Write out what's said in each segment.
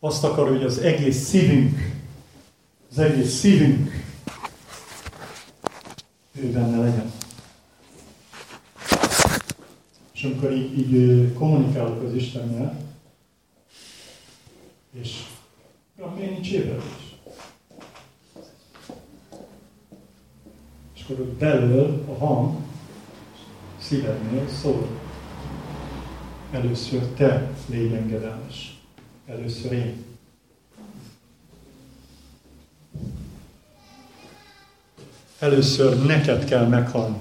azt akar, hogy az egész szívünk, az egész szívünk ő benne legyen. És amikor így, így kommunikálok az Istennel, és ja, miért nincs ébredés? És akkor ott belül a hang szívednél szól. Először te légy engedelmes. Először én. Először neked kell meghalni.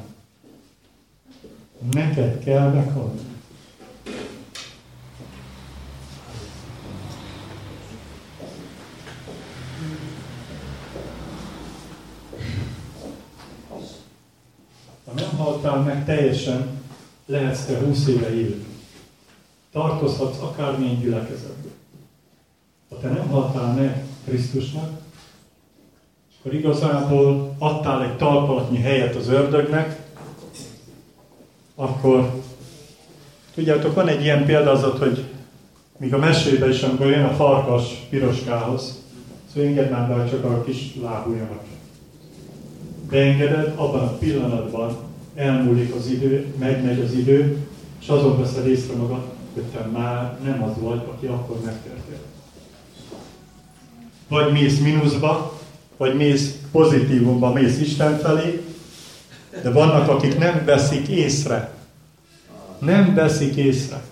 Neked kell meghalni. Ha nem haltál meg teljesen, lehetsz te 20 éve élő. Tartozhatsz akármilyen gyülekezetben. Ha te nem haltál meg Krisztusnak, akkor igazából adtál egy talpalatnyi helyet az ördögnek, akkor tudjátok, van egy ilyen példázat, hogy míg a mesében is, amikor jön a farkas piroskához, szóval engedd már be, csak a kis lábujjanak. Beengeded, abban a pillanatban elmúlik az idő, megmegy az idő, és azon veszed észre magad, hogy te már nem az vagy, aki akkor megtértél. Vagy mész mínuszba, vagy mész pozitívumba, mész Isten felé, de vannak, akik nem veszik észre. Nem veszik észre.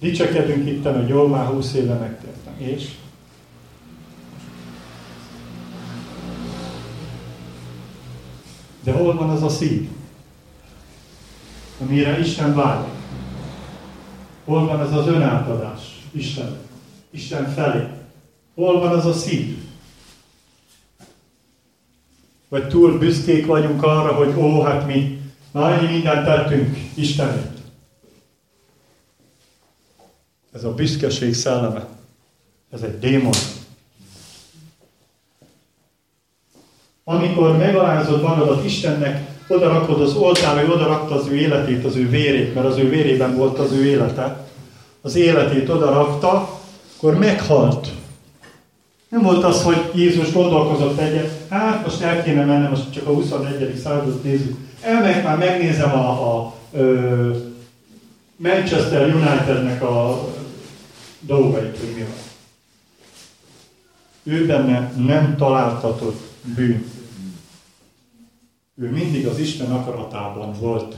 Dicsekedünk itt, hogy jól már húsz éve megtértem. És? De hol van az a szív, amire Isten válik? Hol van az az önátadás Isten, Isten felé? Hol van az a szív? Vagy túl büszkék vagyunk arra, hogy ó, hát mi már annyi mindent tettünk Istenért. Ez a büszkeség szelleme. Ez egy démon. Amikor megalázod magadat Istennek, oda rakod az oltárra, hogy oda rakta az ő életét, az ő vérét, mert az ő vérében volt az ő élete. Az életét oda rakta, akkor meghalt. Nem volt az, hogy Jézus gondolkozott egyet, hát most el kéne mennem, most csak a 21. századot nézzük. Elmegyek már, megnézem a, a ö, Manchester Unitednek a dolgait, hogy mi van. Ő benne nem találtatott bűn. Ő mindig az Isten akaratában volt.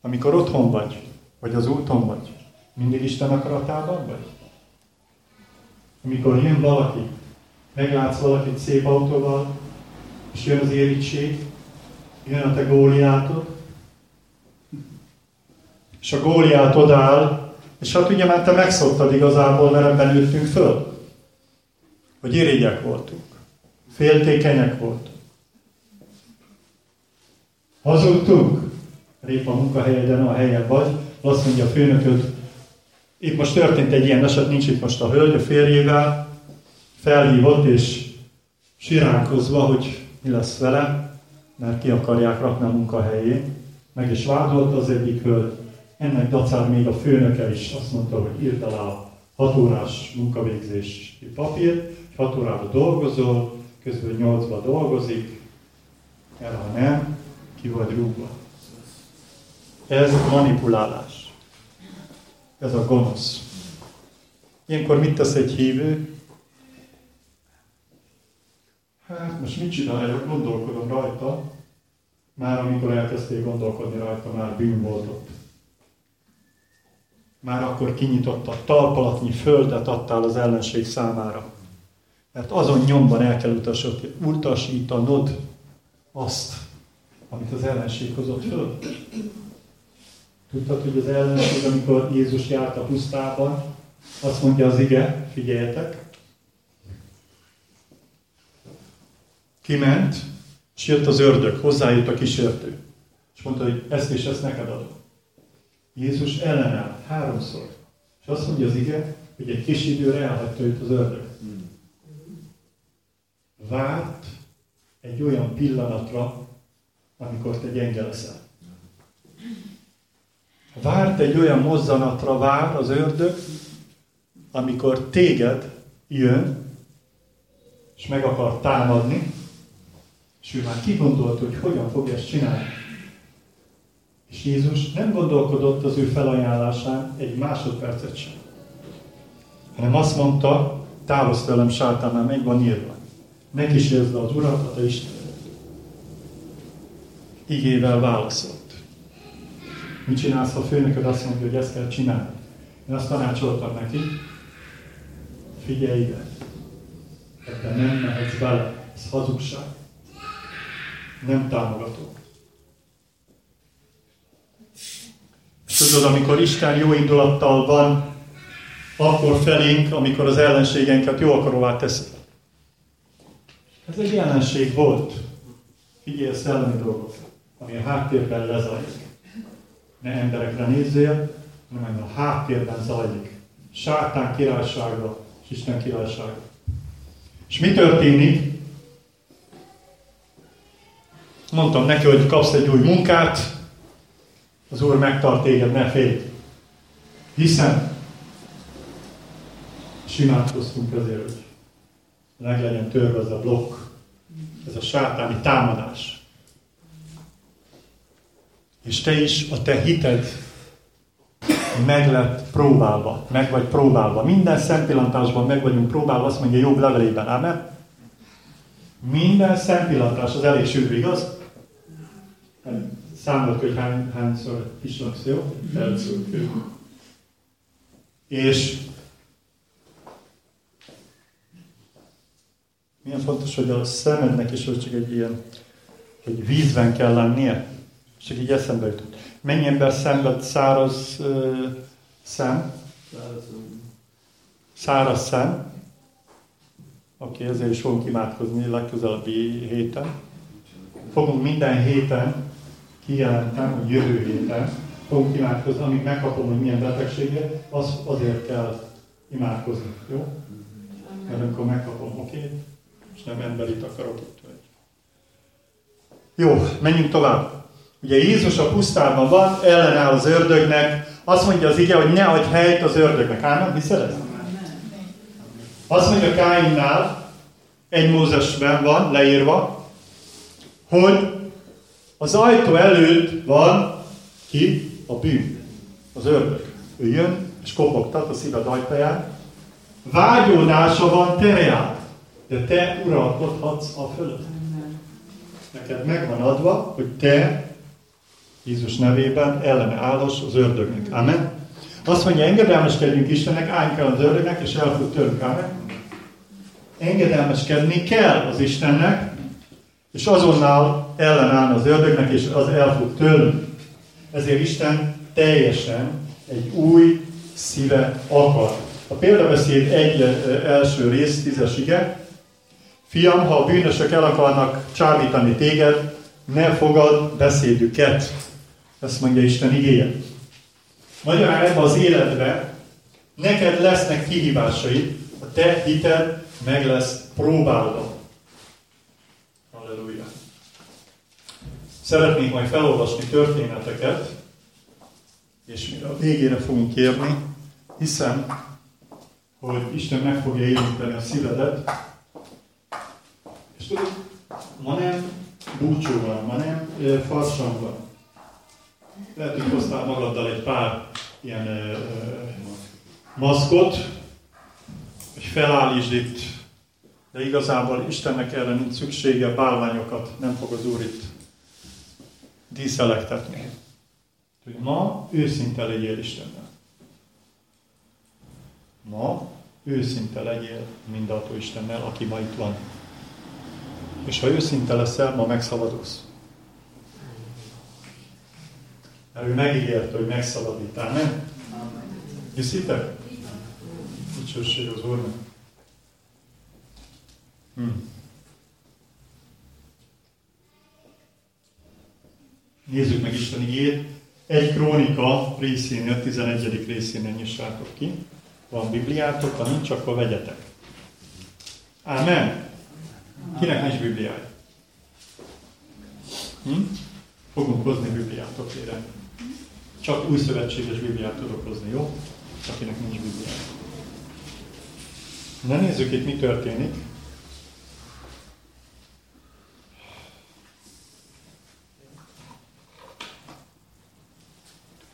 Amikor otthon vagy, vagy az úton vagy, mindig Isten akaratában vagy? Amikor jön valaki, meglátsz valakit szép autóval, és jön az érítség, jön a te góliátod, és a góliát odáll, és hát ugye már te megszoktad igazából, mert ebben ültünk föl, hogy irigyek voltunk, féltékenyek voltunk. Hazudtunk, épp a munkahelyeden a helyen vagy, azt mondja a főnököd, itt most történt egy ilyen eset, nincs itt most a hölgy a férjével, felhívott és siránkozva, hogy mi lesz vele, mert ki akarják rakni a munkahelyén. Meg is vádolt az egyik hölgy, ennek dacár még a főnöke is azt mondta, hogy írd alá a hat órás munkavégzési papírt, hat órába dolgozol, közben nyolcba dolgozik, mert ha nem, ki vagy rúgva. Ez manipulálás. Ez a gonosz. Ilyenkor mit tesz egy hívő? Hát most mit csináljak, gondolkodom rajta. Már amikor elkezdték gondolkodni rajta, már bűn volt ott. Már akkor kinyitotta, talpalatnyi földet adtál az ellenség számára. Mert azon nyomban el kell utasítanod azt, amit az ellenség hozott föl. Tudtad, hogy az ellenség, amikor Jézus járt a pusztában, azt mondja az ige, figyeljetek, kiment, és jött az ördög, hozzájött a kísértő, és mondta, hogy ezt és ezt neked adom. Jézus ellenállt háromszor, és azt mondja az ige, hogy egy kis időre elhagyta őt az ördög. Várt egy olyan pillanatra, amikor te gyenge leszel. Várt egy olyan mozzanatra vár az ördög, amikor téged jön, és meg akar támadni, és ő már kigondolt, hogy hogyan fogja ezt csinálni. És Jézus nem gondolkodott az ő felajánlásán egy másodpercet sem. Hanem azt mondta, távozz tőlem sátán, mert meg van írva. Ne kísérzd az Urat, a te Isten. Igével válaszolt. Mit csinálsz, ha a főnököd azt mondja, hogy ezt kell csinálni? Én azt tanácsoltam neki, figyelj ide, ebben nem mehetsz bele, ez hazugság. Nem támogató. Tudod, amikor Isten jó indulattal van, akkor felénk, amikor az ellenségenket jó akaróvá teszi. Ez egy jelenség volt. Figyelj a szellemi dolgokra, ami a háttérben lezajlik. Ne emberekre nézzél, hanem a háttérben zajlik. Sátán királyságra és Isten királyságra. És mi történik? Mondtam neki, hogy kapsz egy új munkát, az Úr megtart téged, ne félj. Hiszen simátkoztunk ezért, hogy meg legyen törve ez a blokk, ez a sátáni támadás. És te is, a te hited meg lett próbálva, meg vagy próbálva. Minden szempillantásban meg vagyunk próbálva, azt mondja jobb levelében, amen? Minden szempillantás az elég sűrű, igaz? Számolt, hogy hány, hányszor pislogsz, jó? És milyen fontos, hogy a szemednek is hogy csak egy ilyen, hogy vízben kell lennie. Csak így eszembe jutott. Mennyi ember szenved száraz uh, szem? Száraz szem. Oké, okay, ezért is fogunk imádkozni legközelebbi héten. Fogunk minden héten kijelentem, hogy jövő héten fogunk imádkozni, amíg megkapom, hogy milyen betegsége, az, azért kell imádkozni, jó? Mert amikor megkapom, oké? Okay? És nem emberit akarok itt. Jó, menjünk tovább. Ugye Jézus a pusztában van, ellenáll az ördögnek, azt mondja az ige, hogy ne adj helyt az ördögnek. Ámen, hiszed ezt? Azt mondja Káinnál, egy Mózesben van leírva, hogy az ajtó előtt van ki? A bűn. Az ördög. Ő jön, és kopogtat a szíved ajtaján. Vágyódása van terját, de te uralkodhatsz a fölött. Neked megvan adva, hogy te Jézus nevében ellene állás az ördögnek. Amen. Azt mondja, engedelmeskedjünk Istennek, álljunk el az ördögnek, és el fog tőlünk. Amen. Engedelmeskedni kell az Istennek, és azonnal ellenállni az ördögnek, és az el fog tőlünk. Ezért Isten teljesen egy új szíve akar. A példabeszéd egy első rész, tízes ige. Fiam, ha a bűnösök el akarnak csábítani téged, ne fogad beszédüket. Ezt mondja Isten igéje. Magyarán ebbe az életbe neked lesznek kihívásai, a te hited meg lesz próbálva. Halleluja. Szeretnék majd felolvasni történeteket, és mire a végére fogunk kérni, hiszem, hogy Isten meg fogja érinteni a szívedet. És tudod, ma nem búcsú van, ma nem farsang van. Lehet, hogy hoztál magaddal egy pár ilyen ö, maszkot, hogy felállítsd itt, de igazából Istennek erre nincs szüksége, bálványokat nem fog az Úr itt díszelektetni. Hogy ma őszinte legyél Istennel. Ma őszinte legyél mindató Istennel, aki ma itt van. És ha őszinte leszel, ma megszabadulsz. Mert ő megígérte, hogy megszabadít. Amen? Hiszitek? Dicsőség az Úrnak. Hm. Nézzük meg Isten igét. Egy krónika részénél, 11. részénél nyissátok ki. Van Bibliátok, ha nincs, akkor vegyetek. Ámen. Kinek nincs Bibliája? Hm? Fogunk hozni Bibliát, okére. Csak új szövetséges Bibliát tudok hozni, jó? Akinek nincs Biblia. Na nézzük itt, mi történik.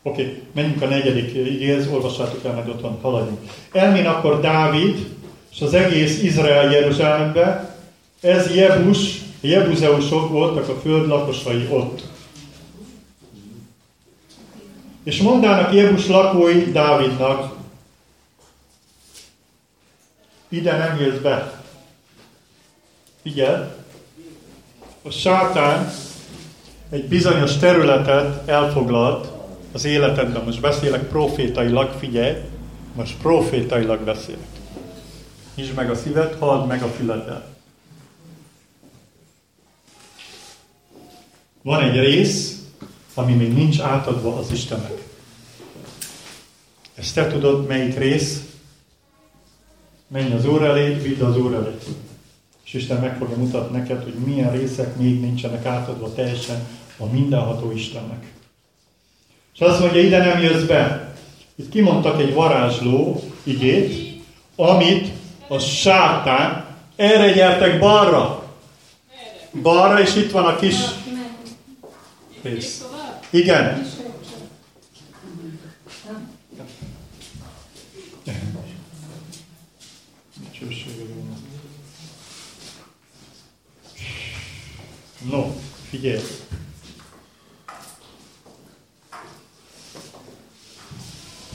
Oké, okay, menjünk a negyedik igéhez, olvassátok el, majd otthon haladjunk. Elmén akkor Dávid, és az egész Izrael Jeruzsálembe, ez Jebus, Jebuzeusok voltak a föld lakosai ott. És mondának Jebus lakói Dávidnak, ide nem jössz be. Figyeld, a sátán egy bizonyos területet elfoglalt az életedben. Most beszélek profétailag, figyelj, most profétailag beszélek. Nyisd meg a szívet, halld meg a füleddel. Van egy rész, ami még nincs átadva az Istennek. Ezt te tudod, melyik rész? Menj az Úr elé, vidd az Úr elé. És Isten meg fogja mutatni neked, hogy milyen részek még nincsenek átadva teljesen a mindenható Istennek. És azt mondja, ide nem jössz be. Itt kimondtak egy varázsló igét, amit a sátán, erre gyertek balra. Balra, és itt van a kis rész. Igen. No, figyelj.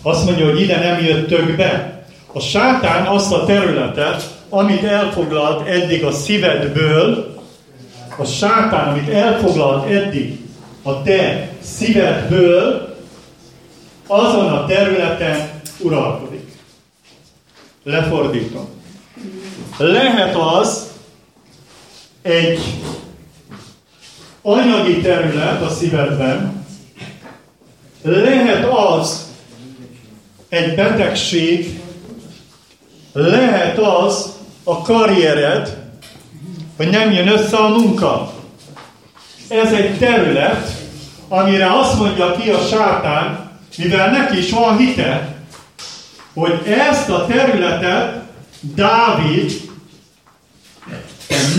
Azt mondja, hogy ide nem jöttök be. A sátán azt a területet, amit elfoglalt eddig a szívedből, a sátán, amit elfoglalt eddig a te szívedből, azon a területen uralkodik. Lefordítom. Lehet az egy anyagi terület a szívedben, lehet az egy betegség, lehet az a karriered, hogy nem jön össze a munka. Ez egy terület, amire azt mondja ki a sátán, mivel neki is van hite, hogy ezt a területet Dávid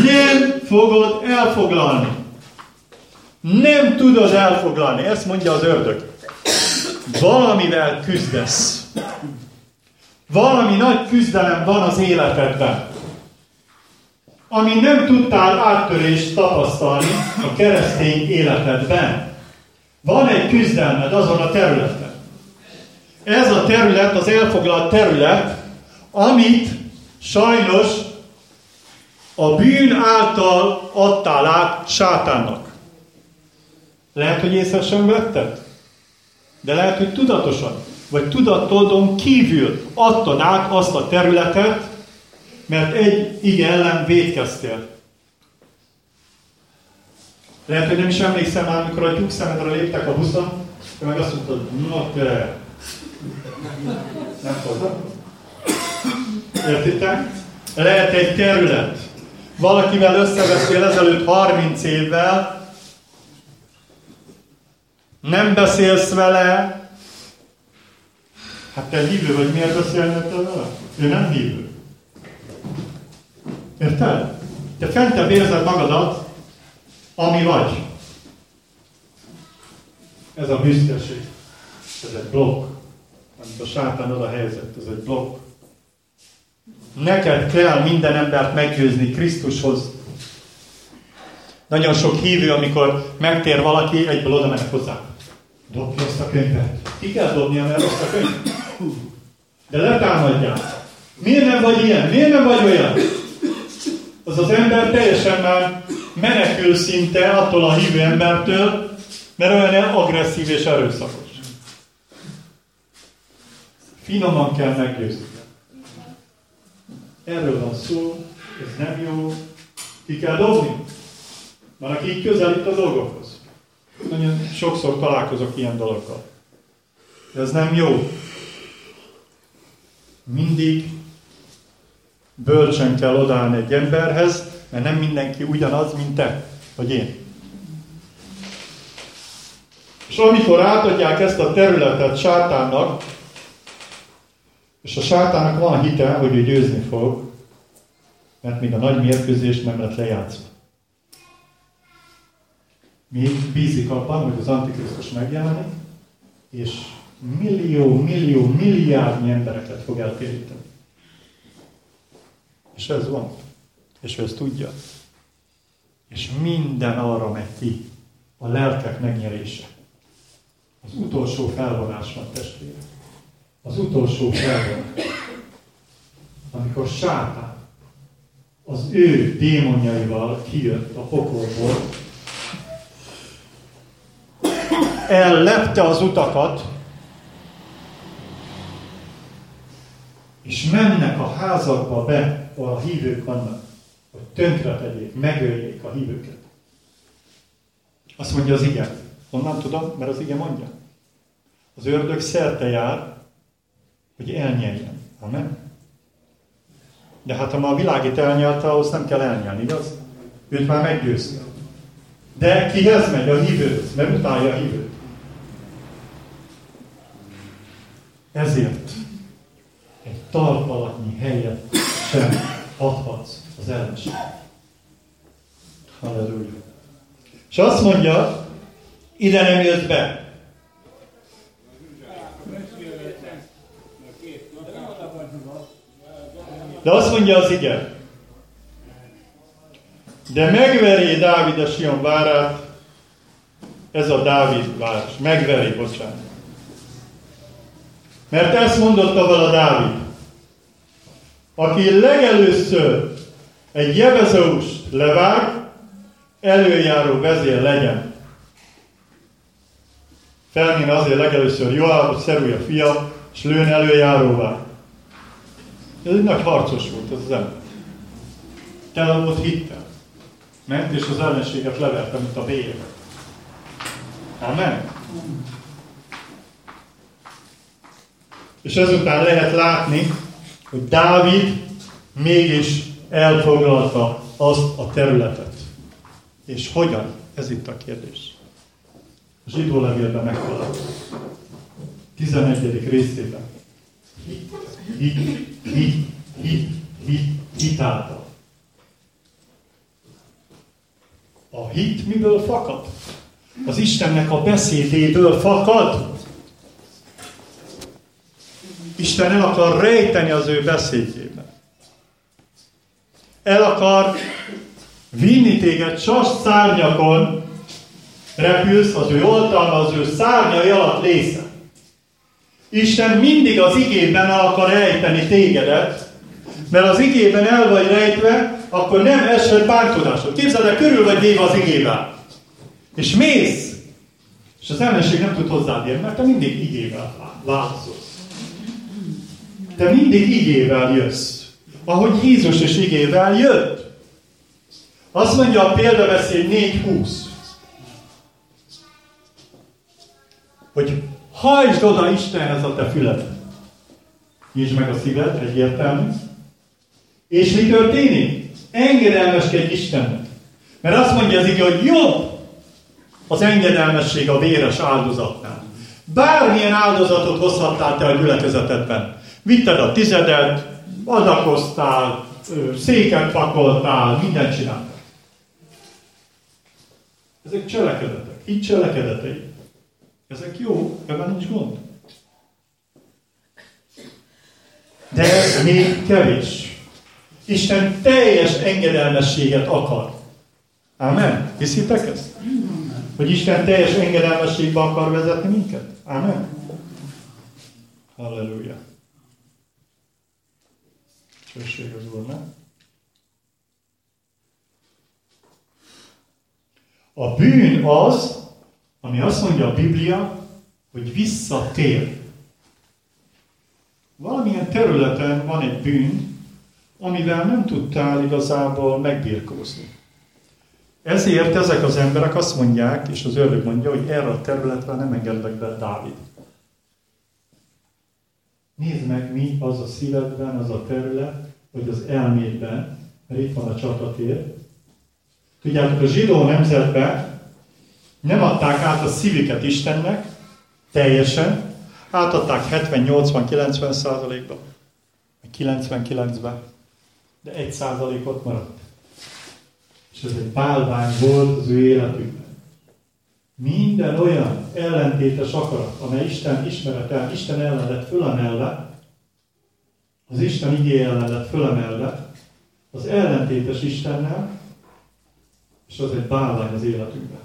nem fogod elfoglalni. Nem tudod elfoglalni. Ezt mondja az ördög. Valamivel küzdesz. Valami nagy küzdelem van az életedben. Ami nem tudtál áttörést tapasztalni a keresztény életedben. Van egy küzdelmed azon a területen. Ez a terület, az elfoglalt terület, amit sajnos a bűn által adtál át sátánnak. Lehet, hogy észre sem vetted, de lehet, hogy tudatosan, vagy tudatodon kívül adtad át azt a területet, mert egy ige ellen védkeztél. Lehet, hogy nem is emlékszem már, amikor a szemedre léptek a buszon, te meg azt mondtad, na te, nem fogod. Értitek? Lehet egy terület. Valakivel összeveszél ezelőtt 30 évvel, nem beszélsz vele, hát te hívő vagy, miért beszélnél te vele? Ő nem hívő. Érted? Te fentebb érzed magadat, ami vagy. Ez a büszkeség. Ez egy blokk. Amit a sátán oda helyezett, ez egy blokk. Neked kell minden embert meggyőzni Krisztushoz. Nagyon sok hívő, amikor megtér valaki, egyből oda mennek hozzá. Dobj azt a könyvet. Ki kell dobnia, mert azt a könyvet. De letámadják. Miért nem vagy ilyen? Miért nem vagy olyan? Az az ember teljesen már menekül szinte attól a hívő embertől, mert olyan agresszív és erőszakos. Finoman kell meggyőzni. Erről van szó, ez nem jó. Ki kell dobni. Van, aki így közelít a dolgokhoz. Nagyon sokszor találkozok ilyen dologgal. De ez nem jó. Mindig bölcsen kell odállni egy emberhez, mert nem mindenki ugyanaz, mint te, vagy én. És amikor átadják ezt a területet sátánnak, és a sátánnak van hite, hogy ő győzni fog, mert még a nagy mérkőzést nem lett lejátszva. Még bízik abban, hogy az Antikrisztus megjelenik, és millió, millió, milliárdnyi embereket fog eltéríteni. És ez van. És ő ezt tudja. És minden arra megy ki. A lelkek megnyerése. Az utolsó felvonás van testvére. Az utolsó felvonás. Amikor sátán az ő démonjaival kijött a pokolból, ellepte az utakat, és mennek a házakba be, ahol a hívők vannak, hogy tönkre tegyék, megöljék a hívőket. Azt mondja az ige. Honnan tudom? Mert az ige mondja. Az ördög szerte jár, hogy elnyeljen. Amen? De hát ha ma a világit elnyelte, ahhoz nem kell elnyelni, igaz? Őt már meggyőzte. De kihez megy? A hívőhöz, mert utálja a hívőt. Ezért egy talpalatnyi helyet sem adhatsz az ellenség. Halleluja. És azt mondja, ide nem jött be. De azt mondja az ige, de megveri Dávid a Sion várát, ez a Dávid város. Megveri, bocsánat. Mert ezt mondotta vala Dávid, aki legelőször egy jebezeust levág, előjáró vezér legyen. Felmén azért legelőször Joab, Szerúja fia, és lőn előjáróvá. Ez egy nagy harcos volt ez az ember. Tele volt hittel. Ment és az ellenséget leverte, mint a bélyek. Amen. És ezután lehet látni, hogy Dávid mégis elfoglalta azt a területet. És hogyan? Ez itt a kérdés. A zsidó levélben megtaláljuk. 11. részében. Hit, hit, hit, hit, hit, hit által. A hit miből fakad? Az Istennek a beszédéből fakad. Isten el akar rejteni az ő beszédjében. El akar vinni téged sas szárnyakon, repülsz, az ő oltalma, az ő szárnyai alatt lészen. Isten mindig az igében el akar rejteni tégedet, mert az igében el vagy rejtve, akkor nem eshet bántodásod. Képzeld el, körül vagy véve az igével. És mész. És az ellenség nem tud hozzád érni, mert te mindig igével változol. Te mindig igével jössz. Ahogy Jézus is igével jött. Azt mondja a példabeszéd 4.20, hogy hajtsd oda Istenhez a te füled. Nyisd meg a szíved, egyértelmű. És mi történik? Engedelmeskedj Istennek. Mert azt mondja az ige, hogy jobb az engedelmesség a véres áldozatnál. Bármilyen áldozatot hozhattál te a gyülekezetedben. Vitted a tizedet, adakoztál, széket pakoltál, mindent csináltál. Ezek cselekedetek. Így cselekedetei. Ezek jó, ebben nincs gond. De ez még kevés. Isten teljes engedelmességet akar. Amen. Hiszitek ezt? Hogy Isten teljes engedelmességbe akar vezetni minket? Amen. Halleluja. Csösség az Úrnak. A bűn az, ami azt mondja a Biblia, hogy visszatér. Valamilyen területen van egy bűn, amivel nem tudtál igazából megbírkózni. Ezért ezek az emberek azt mondják, és az ördög mondja, hogy erre a területre nem engedlek be Dávid. Nézd meg, mi az a szívedben, az a terület, vagy az elmédben, mert itt van a csatatér. Tudjátok, a zsidó nemzetben Nem adták át a szívüket Istennek, teljesen, átadták 70-80-90 százalékba, 99-ben, de egy százalék ott maradt. És ez egy bálvány volt az ő életükben. Minden olyan ellentétes akarat, amely Isten ismerete, Isten ellen lett fölemelve, az Isten igé ellen lett fölemelve, az ellentétes Istennel, és az egy bálvány az életünkben.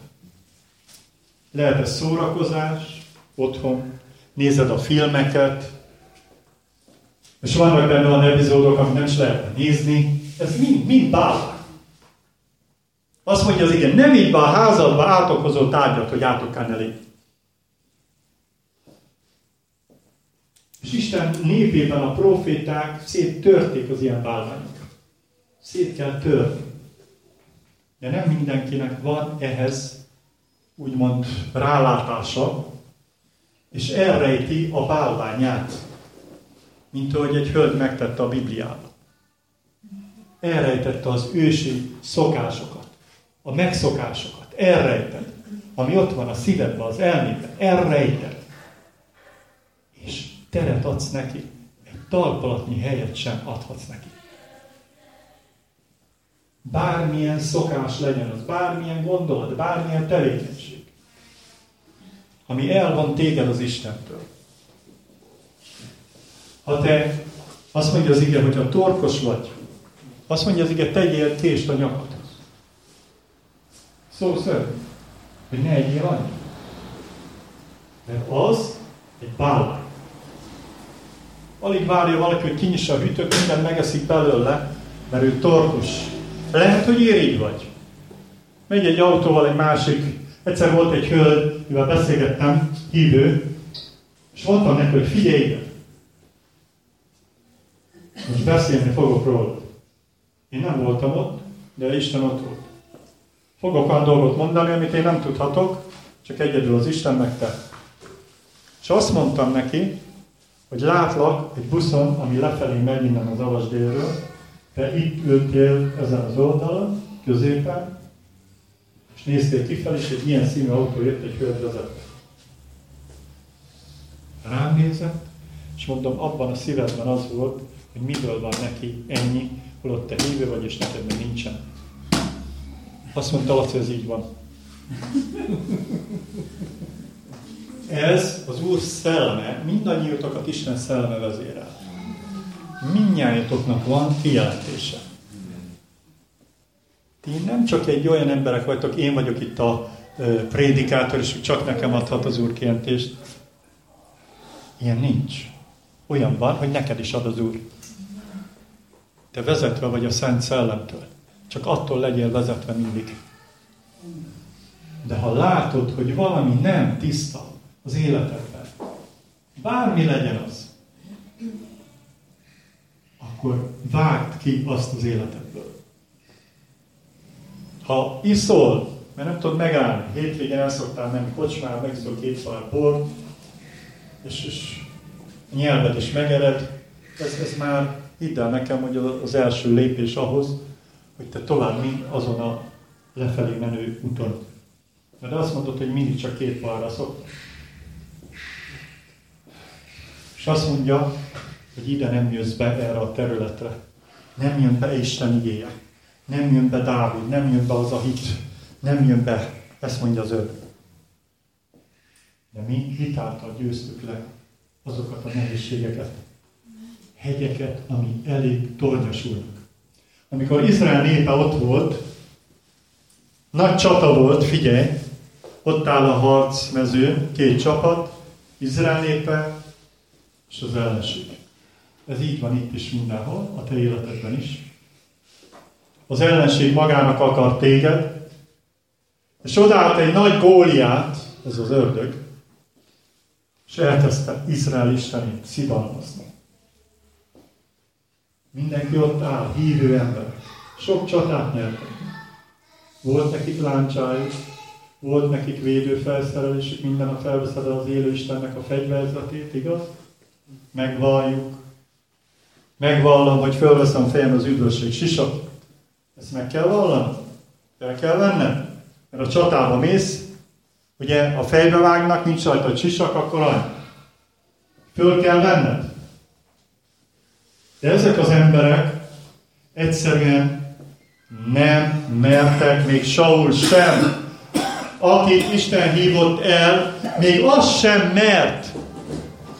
Lehet ez szórakozás, otthon, nézed a filmeket, és vannak benne olyan epizódok, amit nem is lehetne nézni, ez mind, mind bálvány. Azt mondja az igen, nem így a házadba átokozó tárgyat, hogy átokkán elég. És Isten népében a proféták széttörték az ilyen bálványokat. Szét kell törni. De nem mindenkinek van ehhez úgymond rálátása, és elrejti a bálványát, mint ahogy egy hölgy megtette a Bibliában. Elrejtette az ősi szokásokat, a megszokásokat, elrejtett, ami ott van a szívedben, az elmédben, elrejtett. És teret adsz neki, egy talpalatnyi helyet sem adhatsz neki. Bármilyen szokás legyen az, bármilyen gondolat, bármilyen tevékenység, ami elvon téged az Istentől. Ha te azt mondja az ige, hogy a torkos vagy, azt mondja az ige, tegyél kést a nyakadhoz. Szó szerint, hogy ne egyél annyi. Mert az egy bálvány. Alig várja valaki, hogy kinyissa a hűtőt, minden megeszik belőle, mert ő torkos. Lehet, hogy irigy vagy. Megy egy autóval egy másik. Egyszer volt egy hölgy, mivel beszélgettem, hívő, és mondtam neki, hogy figyelj ide. Most beszélni fogok róla. Én nem voltam ott, de Isten ott volt. Fogok olyan dolgot mondani, amit én nem tudhatok, csak egyedül az Isten meg te. És azt mondtam neki, hogy látlak egy buszon, ami lefelé megy innen az Avasdélről, te itt ültél ezen az oldalon, középen, és néztél kifelé, és egy ilyen színű autó jött egy hölgy vezetve. Rám nézett, és mondom, abban a szívedben az volt, hogy miből van neki ennyi, holott te hívő vagy, és neked még nincsen. Azt mondta, hogy ez így van. Ez az Úr szelleme, mindannyiótokat Isten szelleme vezérel. Mindnyájatoknak van kijelentése. Ti nem csak egy olyan emberek vagytok, én vagyok itt a prédikátor, és csak nekem adhat az Úr kijelentést. Ilyen nincs. Olyan van, hogy neked is ad az Úr. Te vezetve vagy a Szent Szellemtől. Csak attól legyél vezetve mindig. De ha látod, hogy valami nem tiszta az életedben, bármi legyen az, akkor vágd ki azt az életedből. Ha iszol, mert nem tudod megállni, hétvégén el szoktál menni kocsmára, megiszol két szalár bort, és, és nyelved is megered, ez, ez már hidd el nekem, hogy az első lépés ahhoz, hogy te tovább mind azon a lefelé menő úton. Mert azt mondod, hogy mindig csak két balra szoktak. És azt mondja, hogy ide nem jössz be erre a területre. Nem jön be Isten igéje. Nem jön be Dávid, nem jön be az a hit. Nem jön be. Ezt mondja az öt. De mi hitáltal győztük le azokat a nehézségeket, hegyeket, ami elég tornyosulnak. Amikor Izrael népe ott volt, nagy csata volt, figyelj, ott áll a harcmező, két csapat, Izrael népe és az ellenség. Ez így van itt is mindenhol, a te életedben is. Az ellenség magának akar téged, és odállt egy nagy góliát, ez az ördög, és elkezdte Izrael istenét szidalmazni. Mindenki ott áll, hívő ember. Sok csatát nyertek. Volt nekik láncsájuk, volt nekik védőfelszerelésük, minden a felveszed az élő Istennek a fegyverzetét, igaz? Megvalljuk. Megvallom, hogy fölveszem fejem az üdvösség sisat. Ezt meg kell vallanom. El kell vennem. Mert a csatába mész, Ugye a fejbe vágnak, nincs rajta csisak, akkor annyi. Föl kell venned. De ezek az emberek egyszerűen nem mertek, még Saul sem, akit Isten hívott el, még az sem mert,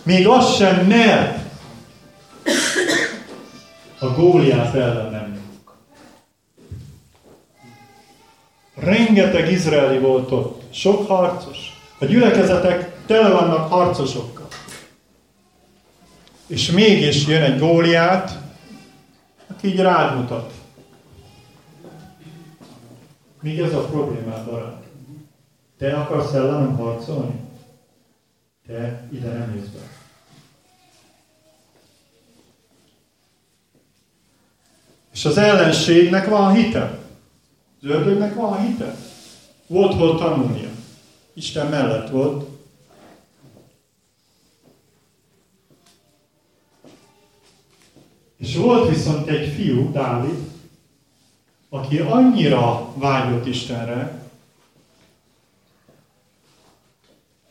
még az sem mert. A Góliát ellen nem Rengeteg izraeli volt ott, sok harcos. A gyülekezetek tele vannak harcosokkal. És mégis jön egy góliát, aki így rád mutat. Még ez a problémád, barát. Te akarsz ellenem harcolni? Te ide nem jössz be. És az ellenségnek van hite. Az ördögnek van hite. Volt hol tanulnia. Isten mellett volt. És volt viszont egy fiú, Dávid, aki annyira vágyott Istenre,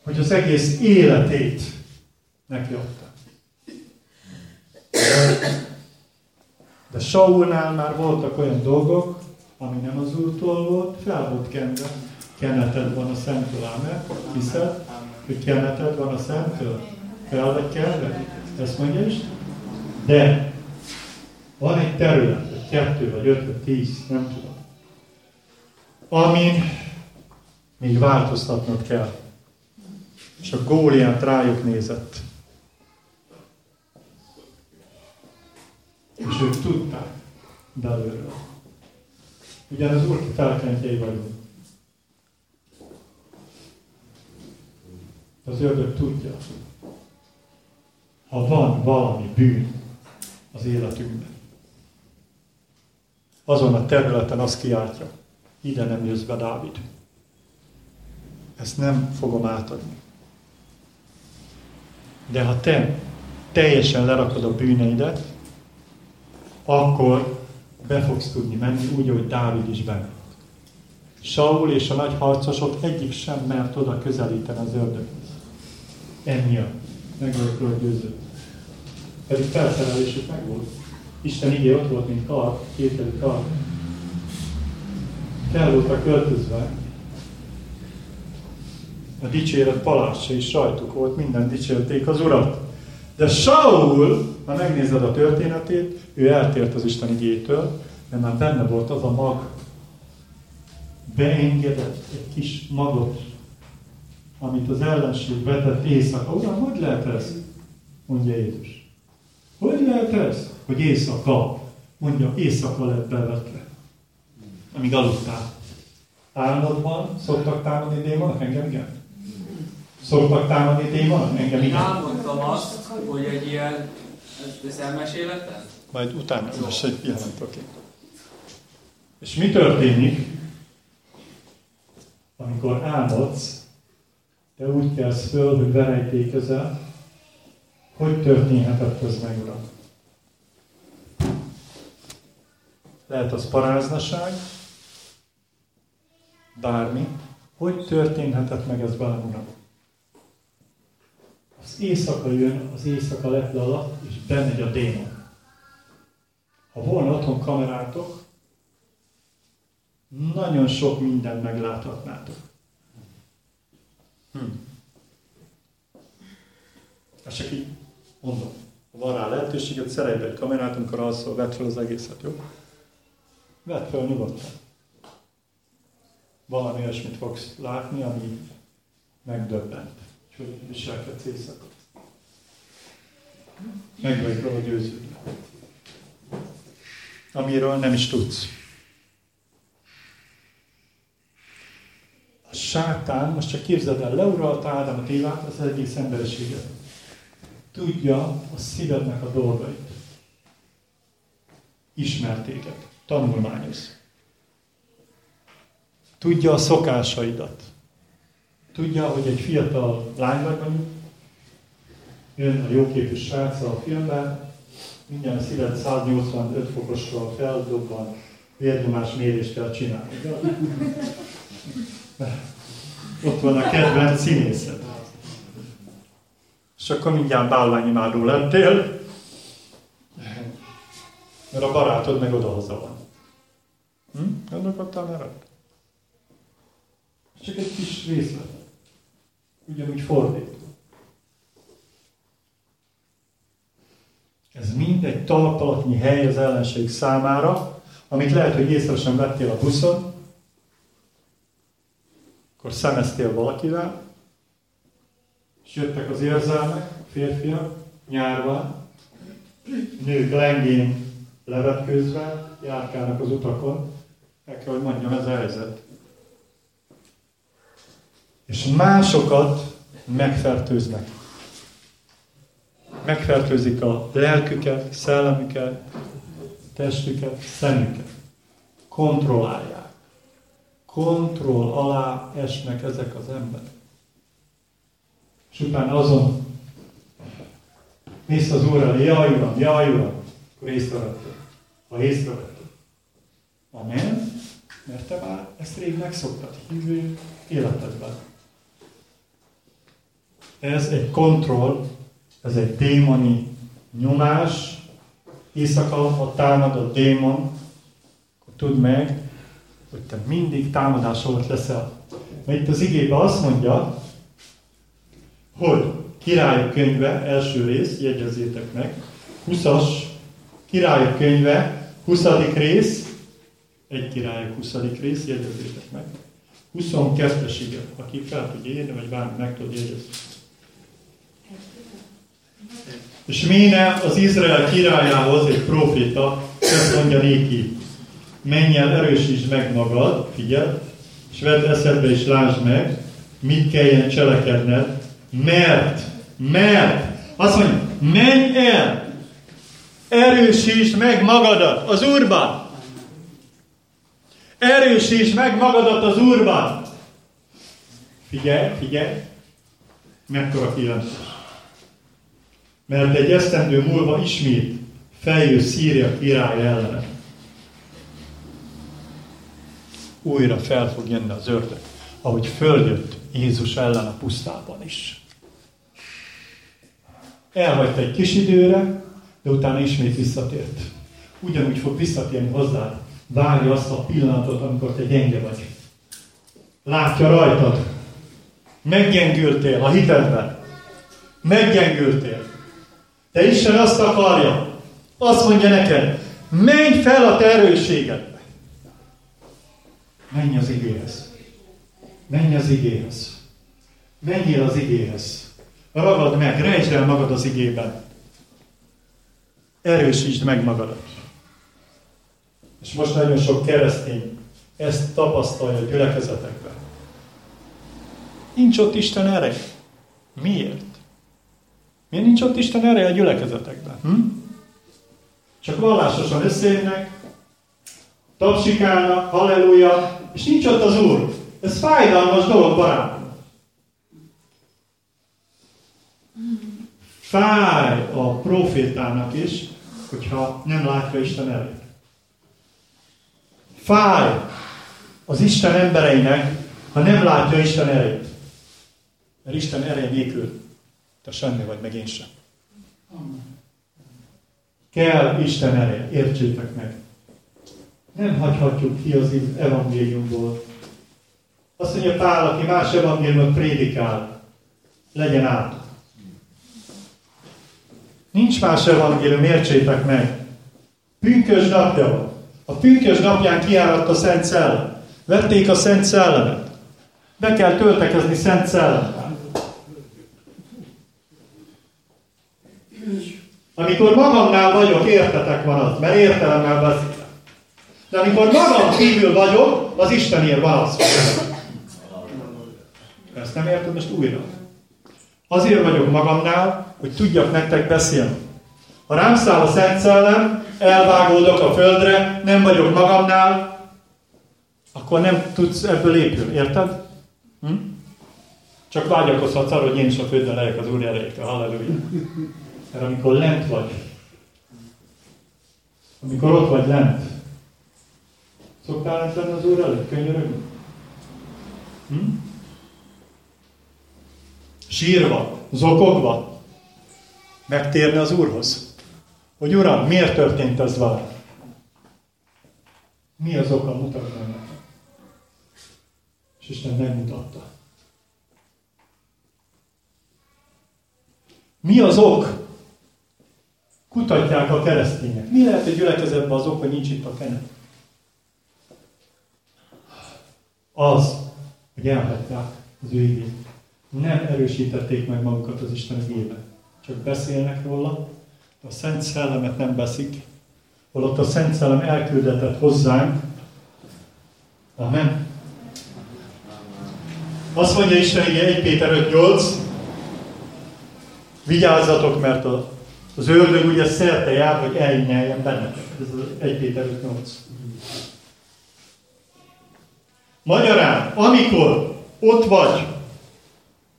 hogy az egész életét neki adta. De Saulnál már voltak olyan dolgok, ami nem az Úrtól volt, fel volt kenve. Keneted van a Szentől, ámen? Hiszed, hogy keneted van a Szentől? Fel vagy kenve? Ezt mondja is? De van egy terület, vagy kettő, vagy öt, vagy tíz, nem tudom, amin még változtatnod kell. És a Góliát rájuk nézett. És ők tudták belőle. Ugyan az Úr felkentjei vagyunk. Az ördög tudja, ha van valami bűn az életünkben, azon a területen azt kiáltja, ide nem jössz be, Dávid. Ezt nem fogom átadni. De ha te teljesen lerakod a bűneidet, akkor be fogsz tudni menni, úgy, ahogy Dávid is benne. Saul és a nagy harcosok egyik sem mert oda közelíteni az ördöghez. Ennyi meg volt győző. Pedig felszerelésük meg volt. Isten igé ott volt, mint kar, kételű kar. Fel voltak költözve. A dicséret palácsa is rajtuk volt, minden dicsérték az Urat. De Saul, ha megnézed a történetét, ő eltért az Isten igétől, mert már benne volt az a mag. Beengedett egy kis magot, amit az ellenség vetett éjszaka. Uram, hogy lehet ez? Mondja Jézus. Hogy lehet ez? Hogy éjszaka. Mondja, éjszaka lett bevetve. Amíg aludtál. Álmodban szoktak támadni démonok? Engem igen. Szoktak támadni démonok? Engem igen. Én álmodtam azt, hogy egy ilyen, ezt elmeséletem? Majd utána most egy pillanat, oké. És mi történik, amikor álmodsz, de úgy kelsz föl, hogy verejtékezel, hogy történhetett ez meg, Uram? Lehet az paráznaság, bármi. Hogy történhetett meg ez Uram? Az éjszaka jön, az éjszaka leple alatt, és bemegy a démon. Ha volna otthon kamerátok, nagyon sok mindent megláthatnátok. Hm. Ezt csak így mondom. Ha van rá lehetőséget, szerelj be egy kamerát, amikor az szól, vedd fel az egészet, jó? Vedd fel nyugodtan. Valami olyasmit fogsz látni, ami megdöbbent. És hogy viselkedsz éjszaka. Meg vagy róla győződve. Amiről nem is tudsz. A sátán, most csak képzeld el, leuralta Ádámot, Évát, az egész emberiséget. Tudja a szívednek a dolgait. Ismer téged. Tanulmányoz. Tudja a szokásaidat. Tudja, hogy egy fiatal lány vagy mondjuk, jön a jóképű srác a filmben, minden szíved 185 fokosról feldobban, vérnyomás mérést kell csinálni. Ott van a kedvenc színészed. És akkor mindjárt bálványimádó lettél, mert a barátod meg oda van. Hm? Gondolkodtál erre? Csak egy kis részlet. Ugyanúgy fordítva. Ez mind egy talpalatnyi hely az ellenség számára, amit lehet, hogy észre sem vettél a buszon, akkor szemeztél valakivel, és jöttek az érzelmek, férfiak, nyárban, nők lengén levetkőzve, járkálnak az utakon, el kell, hogy mondjam, ez a helyzet. És másokat megfertőznek. Megfertőzik a lelküket, szellemüket, testüket, szemüket. Kontrollálják. Kontroll alá esnek ezek az emberek. És utána azon mész az Úr elé, jaj Uram, jaj Uram, akkor észrevetted. Ha észrevetted. Amen. Mert te már ezt rég megszoktad hívő életedben. Ez egy kontroll, ez egy démoni nyomás. Éjszaka, ha támad a démon, akkor tudd meg, hogy te mindig támadás alatt leszel. Mert itt az igében azt mondja, hogy Királyok könyve, első rész, jegyezzétek meg, 20-as Királyok könyve, 20. rész, egy királyok 20. rész, jegyezzétek meg. 22-es ige, aki fel tudja írni, vagy bármi meg tud jegyezni. És Méne az Izrael királyához egy proféta, ezt mondja néki, menj el, erősítsd meg magad, figyel, és vedd eszedbe és lásd meg, mit kelljen cselekedned, mert, mert, azt mondja, menj el, erősítsd meg magadat az Úrban. Erősítsd meg magadat az Úrban. Figyelj, figyelj, mekkora kijelentés. Mert egy esztendő múlva ismét feljő Szíria király ellen. Újra fel fog jönni az ördög, ahogy följött Jézus ellen a pusztában is. Elhagyta egy kis időre, de utána ismét visszatért. Ugyanúgy fog visszatérni hozzád. Várja azt a pillanatot, amikor te gyenge vagy. Látja rajtad. Meggyengültél a hitedben. Meggyengültél. De Isten azt akarja. Azt mondja neked, menj fel a te erőségedbe. Menj az igéhez. Menj az igéhez. Menjél az igéhez. Ragad meg, rejtsd el magad az igében. Erősítsd meg magadat. És most nagyon sok keresztény ezt tapasztalja a gyülekezetekben. Nincs ott Isten ereje. Miért? Miért nincs ott Isten ereje a gyülekezetekben? Hm? Csak vallásosan összejönnek, tapsikálnak, halleluja, és nincs ott az Úr. Ez fájdalmas dolog, barátom. Fáj a profétának is, hogyha nem látja Isten erejét. Fáj az Isten embereinek, ha nem látja Isten erejét. Mert Isten ereje nélkül te semmi vagy, meg én sem. Kell Isten ereje, értsétek meg. Nem hagyhatjuk ki az evangéliumból. Azt mondja Pál, aki más evangéliumot prédikál, legyen át. Nincs más evangélium, értsétek meg. Pünkös napja van. A pünkös napján kiáradt a Szent Szellem. Vették a Szent Szellemet. Be kell töltekezni Szent Szellemben. Amikor magamnál vagyok, értetek van az, mert értelemmel beszélek. De amikor magam kívül vagyok, az Istenért van az. Ezt nem érted most újra? Azért vagyok magamnál, hogy tudjak nektek beszélni. Ha rám száll a Szent Szellem, elvágódok a földre, nem vagyok magamnál, akkor nem tudsz ebből épülni, érted? Hm? Csak vágyakozhatsz arra, hogy én is a földön legyek az Úr erejétől. Halleluja. Mert amikor lent vagy, amikor ott vagy lent, szoktál lent lenni az Úr előtt, könyörögni? Hm? Sírva, zokogva megtérni az Úrhoz. Hogy Uram, miért történt ez velem? Mi az oka, mutat meg nekem. És Isten megmutatta. Mi az ok? Kutatják a keresztények. Mi lehet egy gyülekezetben az ok, hogy nincs itt a kenet? Az, hogy elhagyták az ő igét. Nem erősítették meg magukat az Isten igében. Csak beszélnek róla, a Szent Szellemet nem beszik, holott a Szent Szellem elküldetett hozzánk. Amen. Azt mondja Isten, hogy 1 Péter 5.8, vigyázzatok, mert a, az ördög ugye szerte jár, hogy elnyeljen bennetek. Ez az 1 Péter 5.8. Magyarán, amikor ott vagy,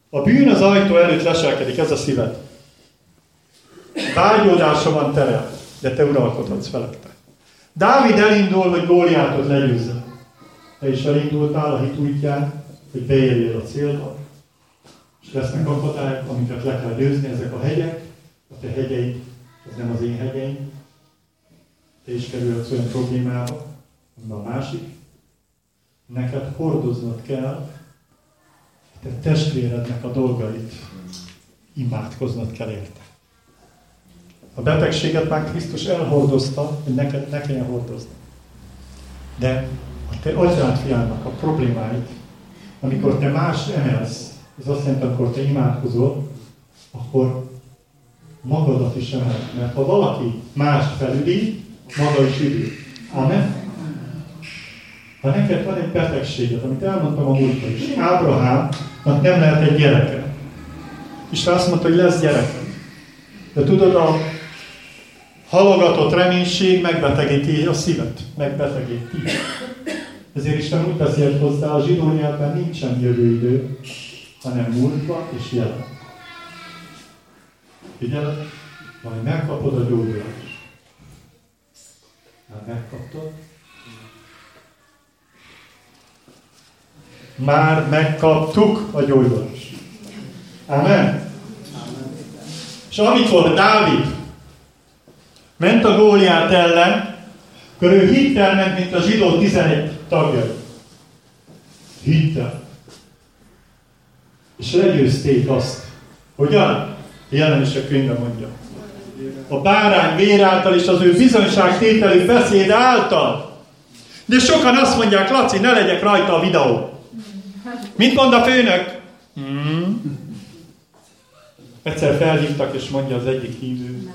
a bűn az ajtó előtt leselkedik, ez a szíved. Vágyódása van terel, de te uralkodhatsz felette. Dávid elindul, hogy Góliátot legyőzze. Te is elindultál a hit útján, hogy beérjél a célba, és lesznek akadályok, amiket le kell győzni, ezek a hegyek, a te hegyeid, ez nem az én hegyeim. Te is kerülhetsz olyan problémába, amiben a másik. Neked hordoznod kell testvérednek a dolgait, imádkoznod kell érte. A betegséget már Krisztus elhordozta, hogy neked ne kelljen hordozni. De a te atyád fiának a problémáit, amikor te más emelsz, ez azt jelenti, amikor te imádkozol, akkor magadat is emel. Mert ha valaki más felüli, maga is üli. Amen? Ha neked van egy betegséged, amit elmondtam a múltkor is, Ábrahámnak nem lehet egy gyereke. És azt mondta, hogy lesz gyereke. De tudod, a halogatott reménység megbetegíti a szívet, megbetegíti. Ezért Isten úgy beszélt hozzá, a zsidó nyelvben nincsen jövőidő, hanem múltva és jelen. Figyelj, majd megkapod a gyógyulást. Már megkaptad? Már megkaptuk a gyógyulást. Amen. És amikor Dávid ment a Góliát ellen, akkor ő hittel ment, mint a zsidó 11 tagja. Hittel. És legyőzték azt. Hogyan? Jelenések könyve mondja. A bárány vér által és az ő bizonyságtételű beszéd által. De sokan azt mondják, Laci, ne legyek rajta a videó. Mit mond a főnök? Hmm. Egyszer felhívtak, és mondja az egyik hívő,